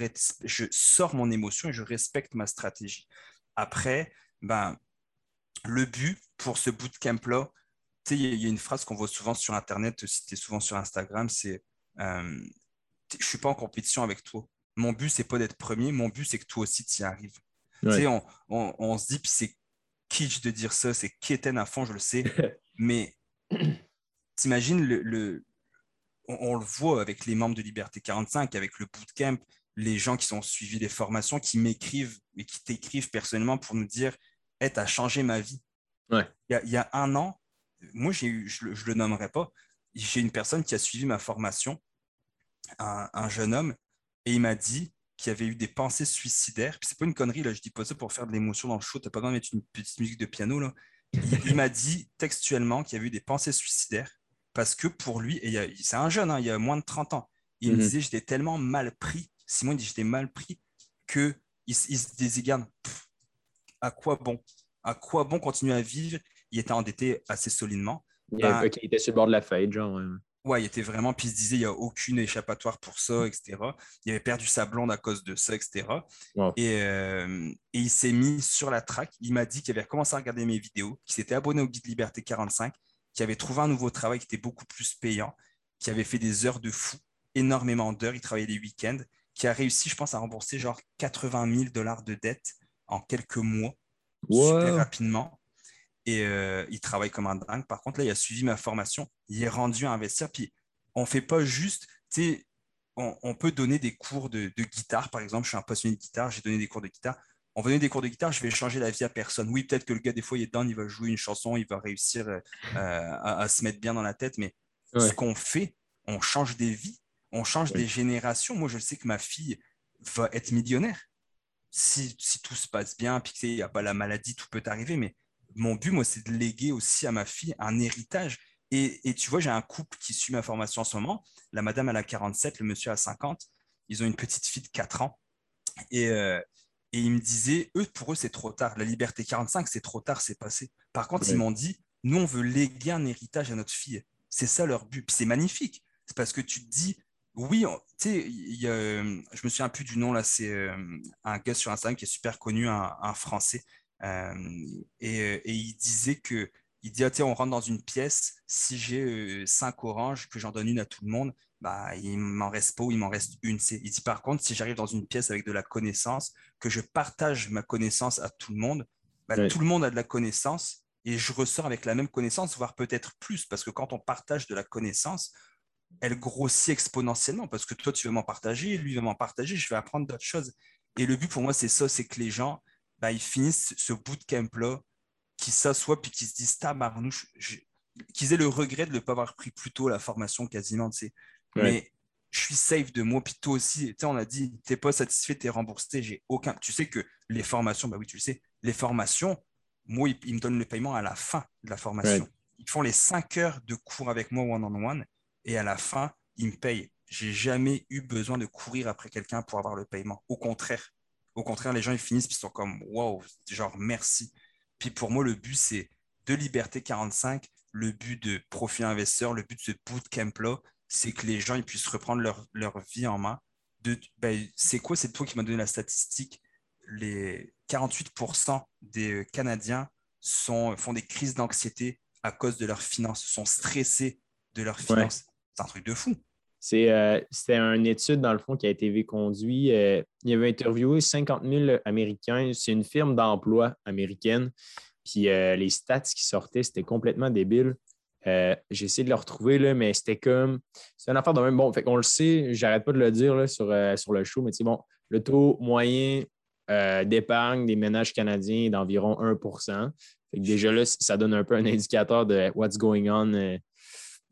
je sors mon émotion et je respecte ma stratégie. Après, ben, le but pour ce bootcamp-là, il y, a une phrase qu'on voit souvent sur Internet, si tu es souvent sur Instagram, c'est euh, Je ne suis pas en compétition avec toi. Mon but, c'est pas d'être premier, mon but, c'est que toi aussi, tu y arrives. On, on, se dit, puis c'est kitsch de dire ça, c'est quétaine à fond, je le sais, mais t'imagines le, le on, le voit avec les membres de Liberté 45, avec le bootcamp, les gens qui sont suivis des formations, qui m'écrivent et qui t'écrivent personnellement pour nous dire Hey, tu changé ma vie. Il, y a, un an, moi, j'ai eu, je ne le nommerai pas, j'ai une personne qui a suivi ma formation, un, jeune homme, et il m'a dit qu'il avait eu des pensées suicidaires. Puis c'est pas une connerie, là, je dis pas ça pour faire de l'émotion dans le show, t'as pas besoin de mettre une petite musique de piano. Là. Il, m'a dit textuellement qu'il avait eu des pensées suicidaires parce que pour lui, et c'est un jeune, hein, il y a moins de 30 ans, il me mhm. disait j'étais tellement mal pris, Simon dit j'étais mal pris, qu'il il se disait, à quoi bon? À quoi bon continuer à vivre? Il était endetté assez solidement. Ben il, était sur le bord de la faillite, genre. Ouais. il était vraiment, puis il se disait, il n'y a aucune échappatoire pour ça, etc. Il avait perdu sa blonde à cause de ça, etc. Et, euh, et, il s'est mis sur la traque. Il m'a dit qu'il avait recommencé à regarder mes vidéos, qu'il s'était abonné au Guide Liberté 45, qu'il avait trouvé un nouveau travail qui était beaucoup plus payant, qui avait fait des heures de fou, énormément d'heures. Il travaillait les week-ends, qui a réussi, je pense, à rembourser genre 80 000 dollars de dettes en quelques mois, super rapidement. Et euh, il travaille comme un dingue. Par contre, là, il a suivi ma formation. Il est rendu à investir. Puis, on ne fait pas juste, tu sais, on, peut donner des cours de, guitare, par exemple. Je suis un passionné de guitare, j'ai donné des cours de guitare. On va donner des cours de guitare, je vais changer la vie à personne. Oui, peut-être que le gars, des fois, il est dedans, il va jouer une chanson, il va réussir euh, à, se mettre bien dans la tête. Mais ce qu'on fait, on change des vies, on change des générations. Moi, je sais que ma fille va être millionnaire si, tout se passe bien, puis qu'il n'y a pas la maladie, tout peut arriver. Mais mon but, moi, c'est de léguer aussi à ma fille un héritage. Et, tu vois, j'ai un couple qui suit ma formation en ce moment. La madame, elle a 47, le monsieur a 50. Ils ont une petite fille de 4 ans. Et, euh, et ils me disaient, eux, pour eux, c'est trop tard. La liberté 45, c'est trop tard, c'est passé. Par contre, ils m'ont dit, nous, on veut léguer un héritage à notre fille. C'est ça leur but. c'est magnifique. C'est parce que tu te dis, oui, tu sais, euh, je me souviens plus du nom là, c'est euh, un gars sur Instagram qui est super connu, un, Français, euh, et, il disait que, il dit, ah, on rentre dans une pièce, si j'ai cinq oranges, que j'en donne une à tout le monde, bah, il m'en reste pas ou il m'en reste une. Il dit par contre, si j'arrive dans une pièce avec de la connaissance, que je partage ma connaissance à tout le monde, bah, tout le monde a de la connaissance et je ressors avec la même connaissance, voire peut-être plus, parce que quand on partage de la connaissance, elle grossit exponentiellement parce que toi, tu veux m'en partager, lui va m'en partager, je vais apprendre d'autres choses. Et le but pour moi, c'est ça, c'est que les gens, bah, ils finissent ce bootcamp-là, qui s'assoient puis qui se disent, tabarnouche, qu'ils aient le regret de ne pas avoir pris plus tôt la formation quasiment, tu sais. Mais je suis safe de moi, puis toi aussi, tu sais, on a dit, tu n'es pas satisfait, tu es remboursé, j'ai aucun. Tu sais que les formations, bah oui, tu le sais, les formations, moi, ils, me donnent le paiement à la fin de la formation. Ils font les cinq heures de cours avec moi one-on-one et à la fin, ils me payent. J'ai jamais eu besoin de courir après quelqu'un pour avoir le paiement. Au contraire. Au contraire, les gens, ils finissent, puis ils sont comme, wow, genre, merci. Puis pour moi, le but, c'est de Liberté 45, le but de Profit Investisseur, le but de ce bootcamp-là, c'est que les gens ils puissent reprendre leur, leur vie en main. De, ben, c'est quoi C'est toi qui m'as donné la statistique? Les 48% des Canadiens sont, font des crises d'anxiété à cause de leurs finances, sont stressés de leurs finances. C'est un truc de fou. C'est euh, c'était une étude, dans le fond, qui a été conduite. Euh, il avait interviewé 50 000 Américains. C'est une firme d'emploi américaine. Puis euh, les stats qui sortaient, c'était complètement débile. J'ai essayé de le retrouver, là, mais c'était comme. C'est une affaire de même. Bon, fait le sait, j'arrête pas de le dire sur, sur le show, mais c'est bon, le taux moyen d'épargne des ménages canadiens est d'environ 1 fait que Déjà là, ça donne un peu un indicateur de what's going on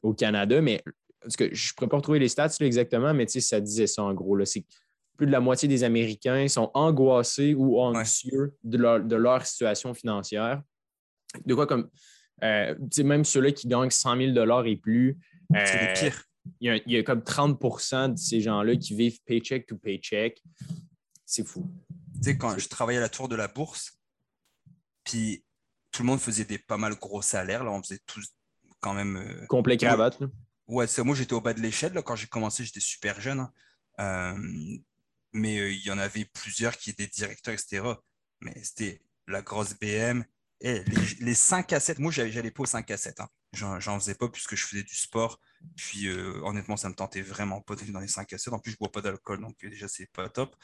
au Canada. Mais parce que je ne pourrais pas retrouver les stats exactement, mais ça disait ça en gros. C'est plus de la moitié des Américains sont angoissés ou anxieux de, leur, situation financière. De quoi comme euh, même ceux-là qui gagnent 100 000 et plus. c'est euh, pire. Il y, a, comme 30% de ces gens-là qui vivent paycheck to paycheck. C'est fou. Tu sais, quand je travaillais à la tour de la bourse, puis tout le monde faisait des pas mal gros salaires. Là, on faisait tous quand même. Euh, Complet cravate. Ouais, moi j'étais au bas de l'échelle. Quand j'ai commencé, j'étais super jeune. Hein. Euh, mais euh, il y en avait plusieurs qui étaient directeurs, etc. Mais c'était la grosse BM. Et les, les 5 à 7, moi, j'allais pas aux 5 à 7. Hein. J'en faisais pas puisque je faisais du sport. Puis, euh, honnêtement, ça me tentait vraiment pas d'aller dans les 5 à 7. En plus, je bois pas d'alcool, donc déjà, c'est pas top.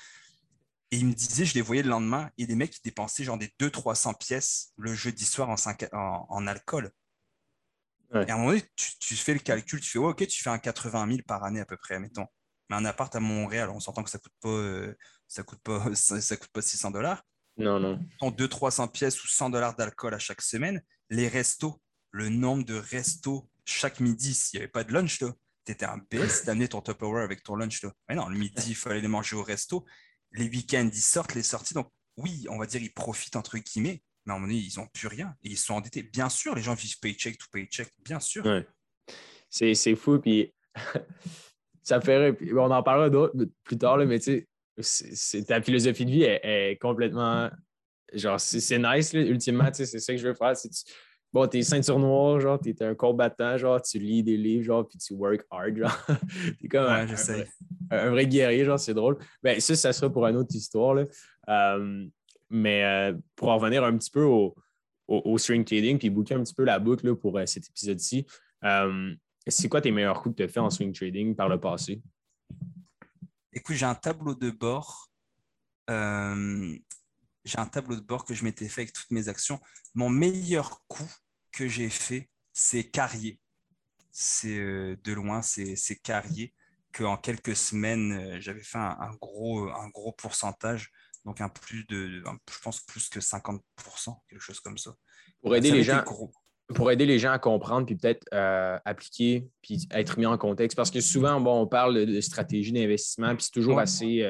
Et il me disait, je les voyais le lendemain, et des mecs qui dépensaient genre des 200-300 pièces le jeudi soir en, en, alcool. Et à un moment donné, tu, fais le calcul, tu fais, ok, tu fais un 80 000 par année à peu près, mettons. Mais un appart à Montréal, on s'entend que ça coûte pas, euh, ça coûte pas, ça, coûte pas 600 dollars. Non, non. 200-300 pièces ou 100 dollars d'alcool à chaque semaine. Les restos, le nombre de restos chaque midi, s'il n'y avait pas de lunch, tu étais un BS, t'amenais ton Tupperware avec ton lunch. Là. Mais non, le midi, il fallait les manger au resto. Les week-ends, ils sortent, les sorties. Donc, oui, on va dire, ils profitent entre guillemets, mais à un moment donné, ils n'ont plus rien et ils sont endettés. Bien sûr, les gens vivent paycheck to paycheck, bien sûr. Ouais. C'est fou, puis ça ferait. On en parlera d'autres plus tard, là, mais tu sais, ta philosophie de vie est, complètement. Genre, c'est nice, là, ultimement, c'est ça que je veux faire. Tu, bon, t'es ceinture noire, genre, t'es un combattant, genre, tu lis des livres, genre, puis tu work hard, genre. t'es comme un, vrai guerrier, genre, c'est drôle. Ben, ça, ça sera pour une autre histoire, là. Euh, mais euh, pour en revenir un petit peu au, au, trading, puis booker un petit peu la boucle là, pour euh, cet épisode-ci, c'est quoi tes meilleurs coups que tu as fait en swing trading par le passé? Écoute, j'ai un tableau de bord. j'ai un tableau de bord que je m'étais fait avec toutes mes actions. Mon meilleur coup, que j'ai fait, c'est Carrier. C'est euh, de loin, c'est Carrier qu'en quelques semaines, euh, j'avais fait un, gros, un gros pourcentage, donc un plus de, je pense plus que 50%, quelque chose comme ça. Pour aider, les gens, pour aider les gens à comprendre, puis peut-être euh, appliquer, puis être mis en contexte, parce que souvent, bon, on parle de, stratégie d'investissement, puis c'est toujours assez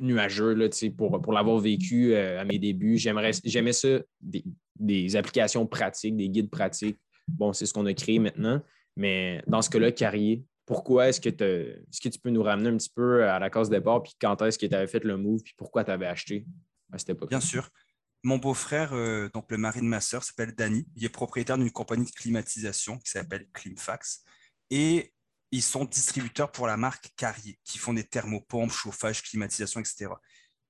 nuageux là, pour, pour l'avoir vécu à mes débuts. J'aimais ça, des applications pratiques, des guides pratiques. Bon, c'est ce qu'on a créé maintenant. Mais dans ce cas-là, Carrier, pourquoi est-ce que, est que tu peux nous ramener un petit peu à la case départ, puis quand est-ce que tu avais fait le move, puis pourquoi tu avais acheté à cette époque? Bien sûr. Mon beau-frère, euh, donc le mari de ma sœur, s'appelle Danny. Il est propriétaire d'une compagnie de climatisation qui s'appelle Climfax. Et ils sont distributeurs pour la marque Carrier, qui font des thermopompes, chauffage, climatisation, etc.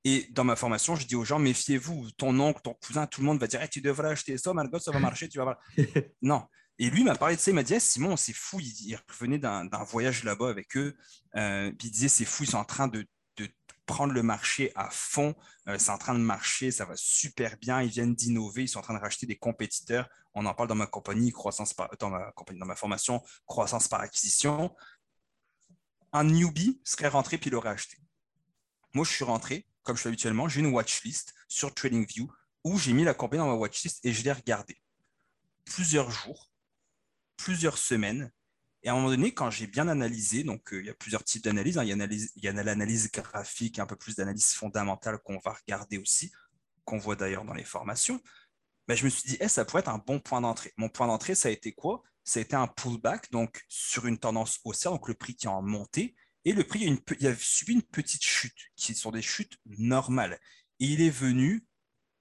Et dans ma formation, je dis aux gens, méfiez-vous, ton oncle, ton cousin, tout le monde va dire, tu devrais acheter ça, Margot, ça va marcher, tu vas voir. non. Et lui m'a parlé de ça, il m'a dit, Simon, c'est fou, il, revenait d'un voyage là-bas avec eux, euh, puis il disait, c'est fou, ils sont en train de, prendre le marché à fond, euh, c'est en train de marcher, ça va super bien, ils viennent d'innover, ils sont en train de racheter des compétiteurs. On en parle dans ma compagnie, croissance dans ma dans ma formation, croissance par acquisition. Un newbie serait rentré puis il aurait acheté. Moi, je suis rentré, comme je fais habituellement, j'ai une watchlist sur TradingView où j'ai mis la compagnie dans ma watchlist et je l'ai regardée plusieurs jours, plusieurs semaines. Et à un moment donné, quand j'ai bien analysé, donc euh, il y a plusieurs types d'analyses, hein, il, y a l'analyse graphique, un peu plus d'analyse fondamentale qu'on va regarder aussi, qu'on voit d'ailleurs dans les formations. Ben, je me suis dit, eh, ça pourrait être un bon point d'entrée. Mon point d'entrée, ça a été quoi? Ça a été un pullback, donc sur une tendance haussière, donc le prix qui est en montée. Et le prix, il a, subi une petite chute, qui sont des chutes normales. Il est venu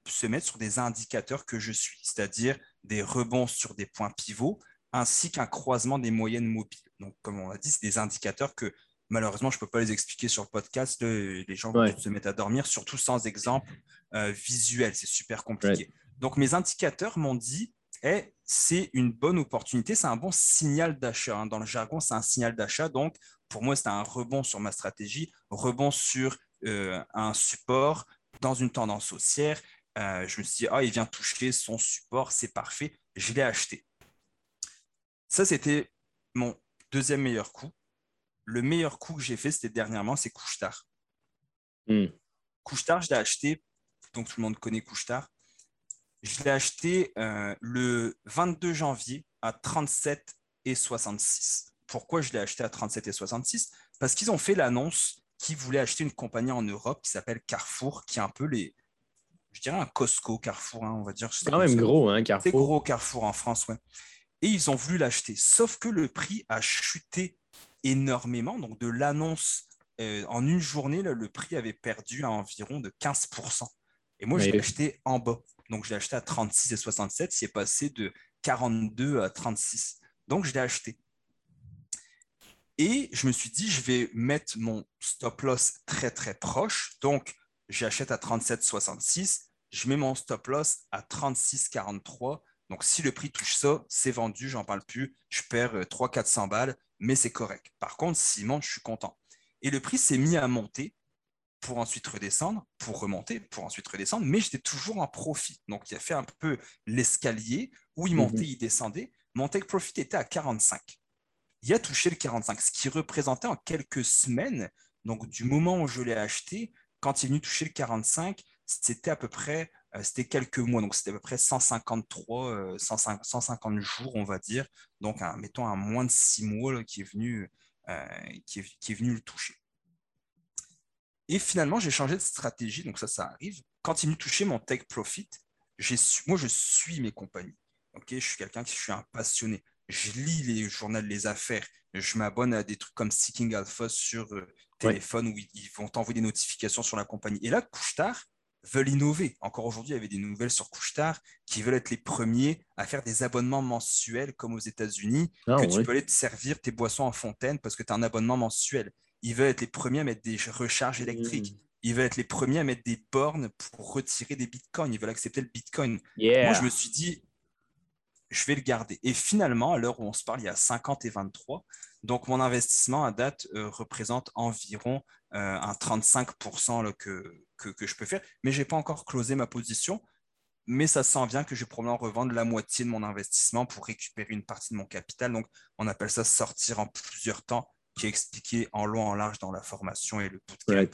se mettre sur des indicateurs que je suis, c'est-à-dire des rebonds sur des points pivots, ainsi qu'un croisement des moyennes mobiles. Donc, comme on l'a dit, c'est des indicateurs que malheureusement, je ne peux pas les expliquer sur le podcast. les gens vont se mettre à dormir, surtout sans exemple euh, visuel. C'est super compliqué. Donc, mes indicateurs m'ont dit eh, c'est une bonne opportunité, c'est un bon signal d'achat. Hein. Dans le jargon, c'est un signal d'achat. Donc, pour moi, c'était un rebond sur ma stratégie, rebond sur euh, un support dans une tendance haussière. Euh, je me suis dit, ah, il vient toucher son support, c'est parfait, je l'ai acheté. Ça, c'était mon deuxième meilleur coup. Le meilleur coup que j'ai fait, c'était dernièrement, c'est Couchetard. Mm. Couchetard, je l'ai acheté, donc tout le monde connaît Couchetard. Je l'ai acheté euh, le 22 janvier à 37 et 66. Pourquoi je l'ai acheté à 37 et 66 Parce qu'ils ont fait l'annonce qu'ils voulaient acheter une compagnie en Europe qui s'appelle Carrefour, qui est un peu les, je dirais un Costco Carrefour, hein, on va dire. C'est quand même gros, hein, Carrefour. C'est gros Carrefour en France, ouais. Et ils ont voulu l'acheter. Sauf que le prix a chuté énormément. Donc, de l'annonce euh, en une journée, le prix avait perdu à environ de 15%. Et moi, je l'ai acheté en bas. Donc, je l'ai acheté à 36 et 67. Il est passé de 42 à 36. Donc, je l'ai acheté. Et je me suis dit, je vais mettre mon stop loss très, très proche. Donc, j'achète à 37,66, je mets mon stop loss à 36,43. Donc, si le prix touche ça, c'est vendu, j'en parle plus, je perds 300-400 balles, mais c'est correct. Par contre, s'il monte, je suis content. Et le prix s'est mis à monter pour ensuite redescendre, pour remonter, pour ensuite redescendre, mais j'étais toujours en profit. Donc, il a fait un peu l'escalier où il mhm. montait, il descendait. Mon take profit était à 45. Il a touché le 45, ce qui représentait en quelques semaines, donc du moment où je l'ai acheté, quand il est venu toucher le 45, c'était à peu près, euh, c'était quelques mois, donc c'était à peu près 153, 150 euh, jours, on va dire. Donc, mettons, un moins de six mois qui, est venu, euh, qui, est, venu le toucher. Et finalement, j'ai changé de stratégie, donc ça, ça arrive. Quand il me touchait mon take profit, moi, je suis mes compagnies. Ok, je suis quelqu'un qui je suis un passionné. Je lis les journaux les affaires. Je m'abonne à des trucs comme Seeking Alpha sur euh, téléphone où ils, vont t'envoyer des notifications sur la compagnie. Et là, Couchetard veulent innover. Encore aujourd'hui, il y avait des nouvelles sur Couchetard qui veulent être les premiers à faire des abonnements mensuels comme aux États-Unis, ah que tu peux aller te servir tes boissons en fontaine parce que tu as un abonnement mensuel. Ils veulent être les premiers à mettre des recharges électriques. Hmm. Ils veulent être les premiers à mettre des bornes pour retirer des bitcoins. Ils veulent accepter le bitcoin. Moi, je me suis dit, je vais le garder. Et finalement, à l'heure où on se parle, il y a 50 et 23. Donc, mon investissement à date euh, représente environ euh, un 35% que, que, je peux faire. Mais je n'ai pas encore closé ma position. Mais ça sent bien que je vais probablement revendre la moitié de mon investissement pour récupérer une partie de mon capital. Donc, on appelle ça sortir en plusieurs temps qui est expliqué en long, en large dans la formation et le bootcamp.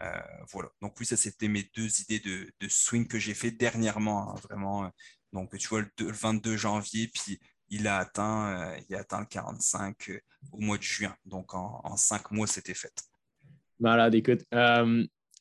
Euh, voilà. Donc oui, ça c'était mes deux idées de, swing que j'ai fait dernièrement, hein, vraiment. Donc tu vois le, 22 janvier, puis il a atteint, euh, il a atteint le 45 euh, au mois de juin. Donc en, cinq mois, c'était fait. Malade, écoute.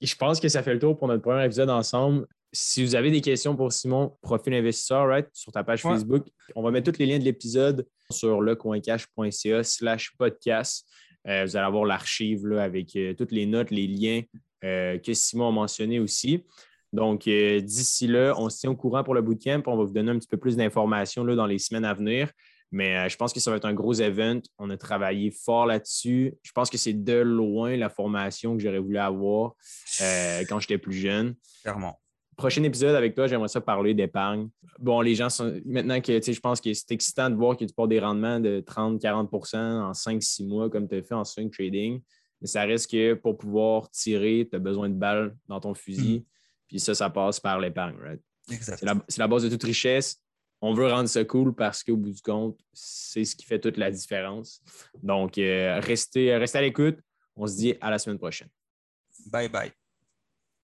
Je pense que ça fait le tour pour notre premier épisode ensemble. Si vous avez des questions pour Simon, profil investisseur, right, sur ta page Facebook, on va mettre tous les liens de l'épisode sur lecoincash.ca slash podcast. Euh, vous allez avoir l'archive avec euh, toutes les notes, les liens euh, que Simon a mentionné aussi. Donc, d'ici là, on se tient au courant pour le bootcamp. On va vous donner un petit peu plus d'informations dans les semaines à venir. Mais je pense que ça va être un gros event. On a travaillé fort là-dessus. Je pense que c'est de loin la formation que j'aurais voulu avoir quand j'étais plus jeune. Clairement prochain épisode avec toi, j'aimerais ça parler d'épargne. Bon, les gens sont. Maintenant que je pense que c'est excitant de voir que tu portes des rendements de 30-40% en 5-6 mois, comme tu as fait en swing trading. Mais ça reste que pour pouvoir tirer, tu as besoin de balles dans ton fusil. Mm. Puis ça, ça passe par l'épargne, right? C'est la, base de toute richesse. On veut rendre ça cool parce qu'au bout du compte, c'est ce qui fait toute la différence. Donc, euh, restez, restez à l'écoute. On se dit à la semaine prochaine. Bye bye.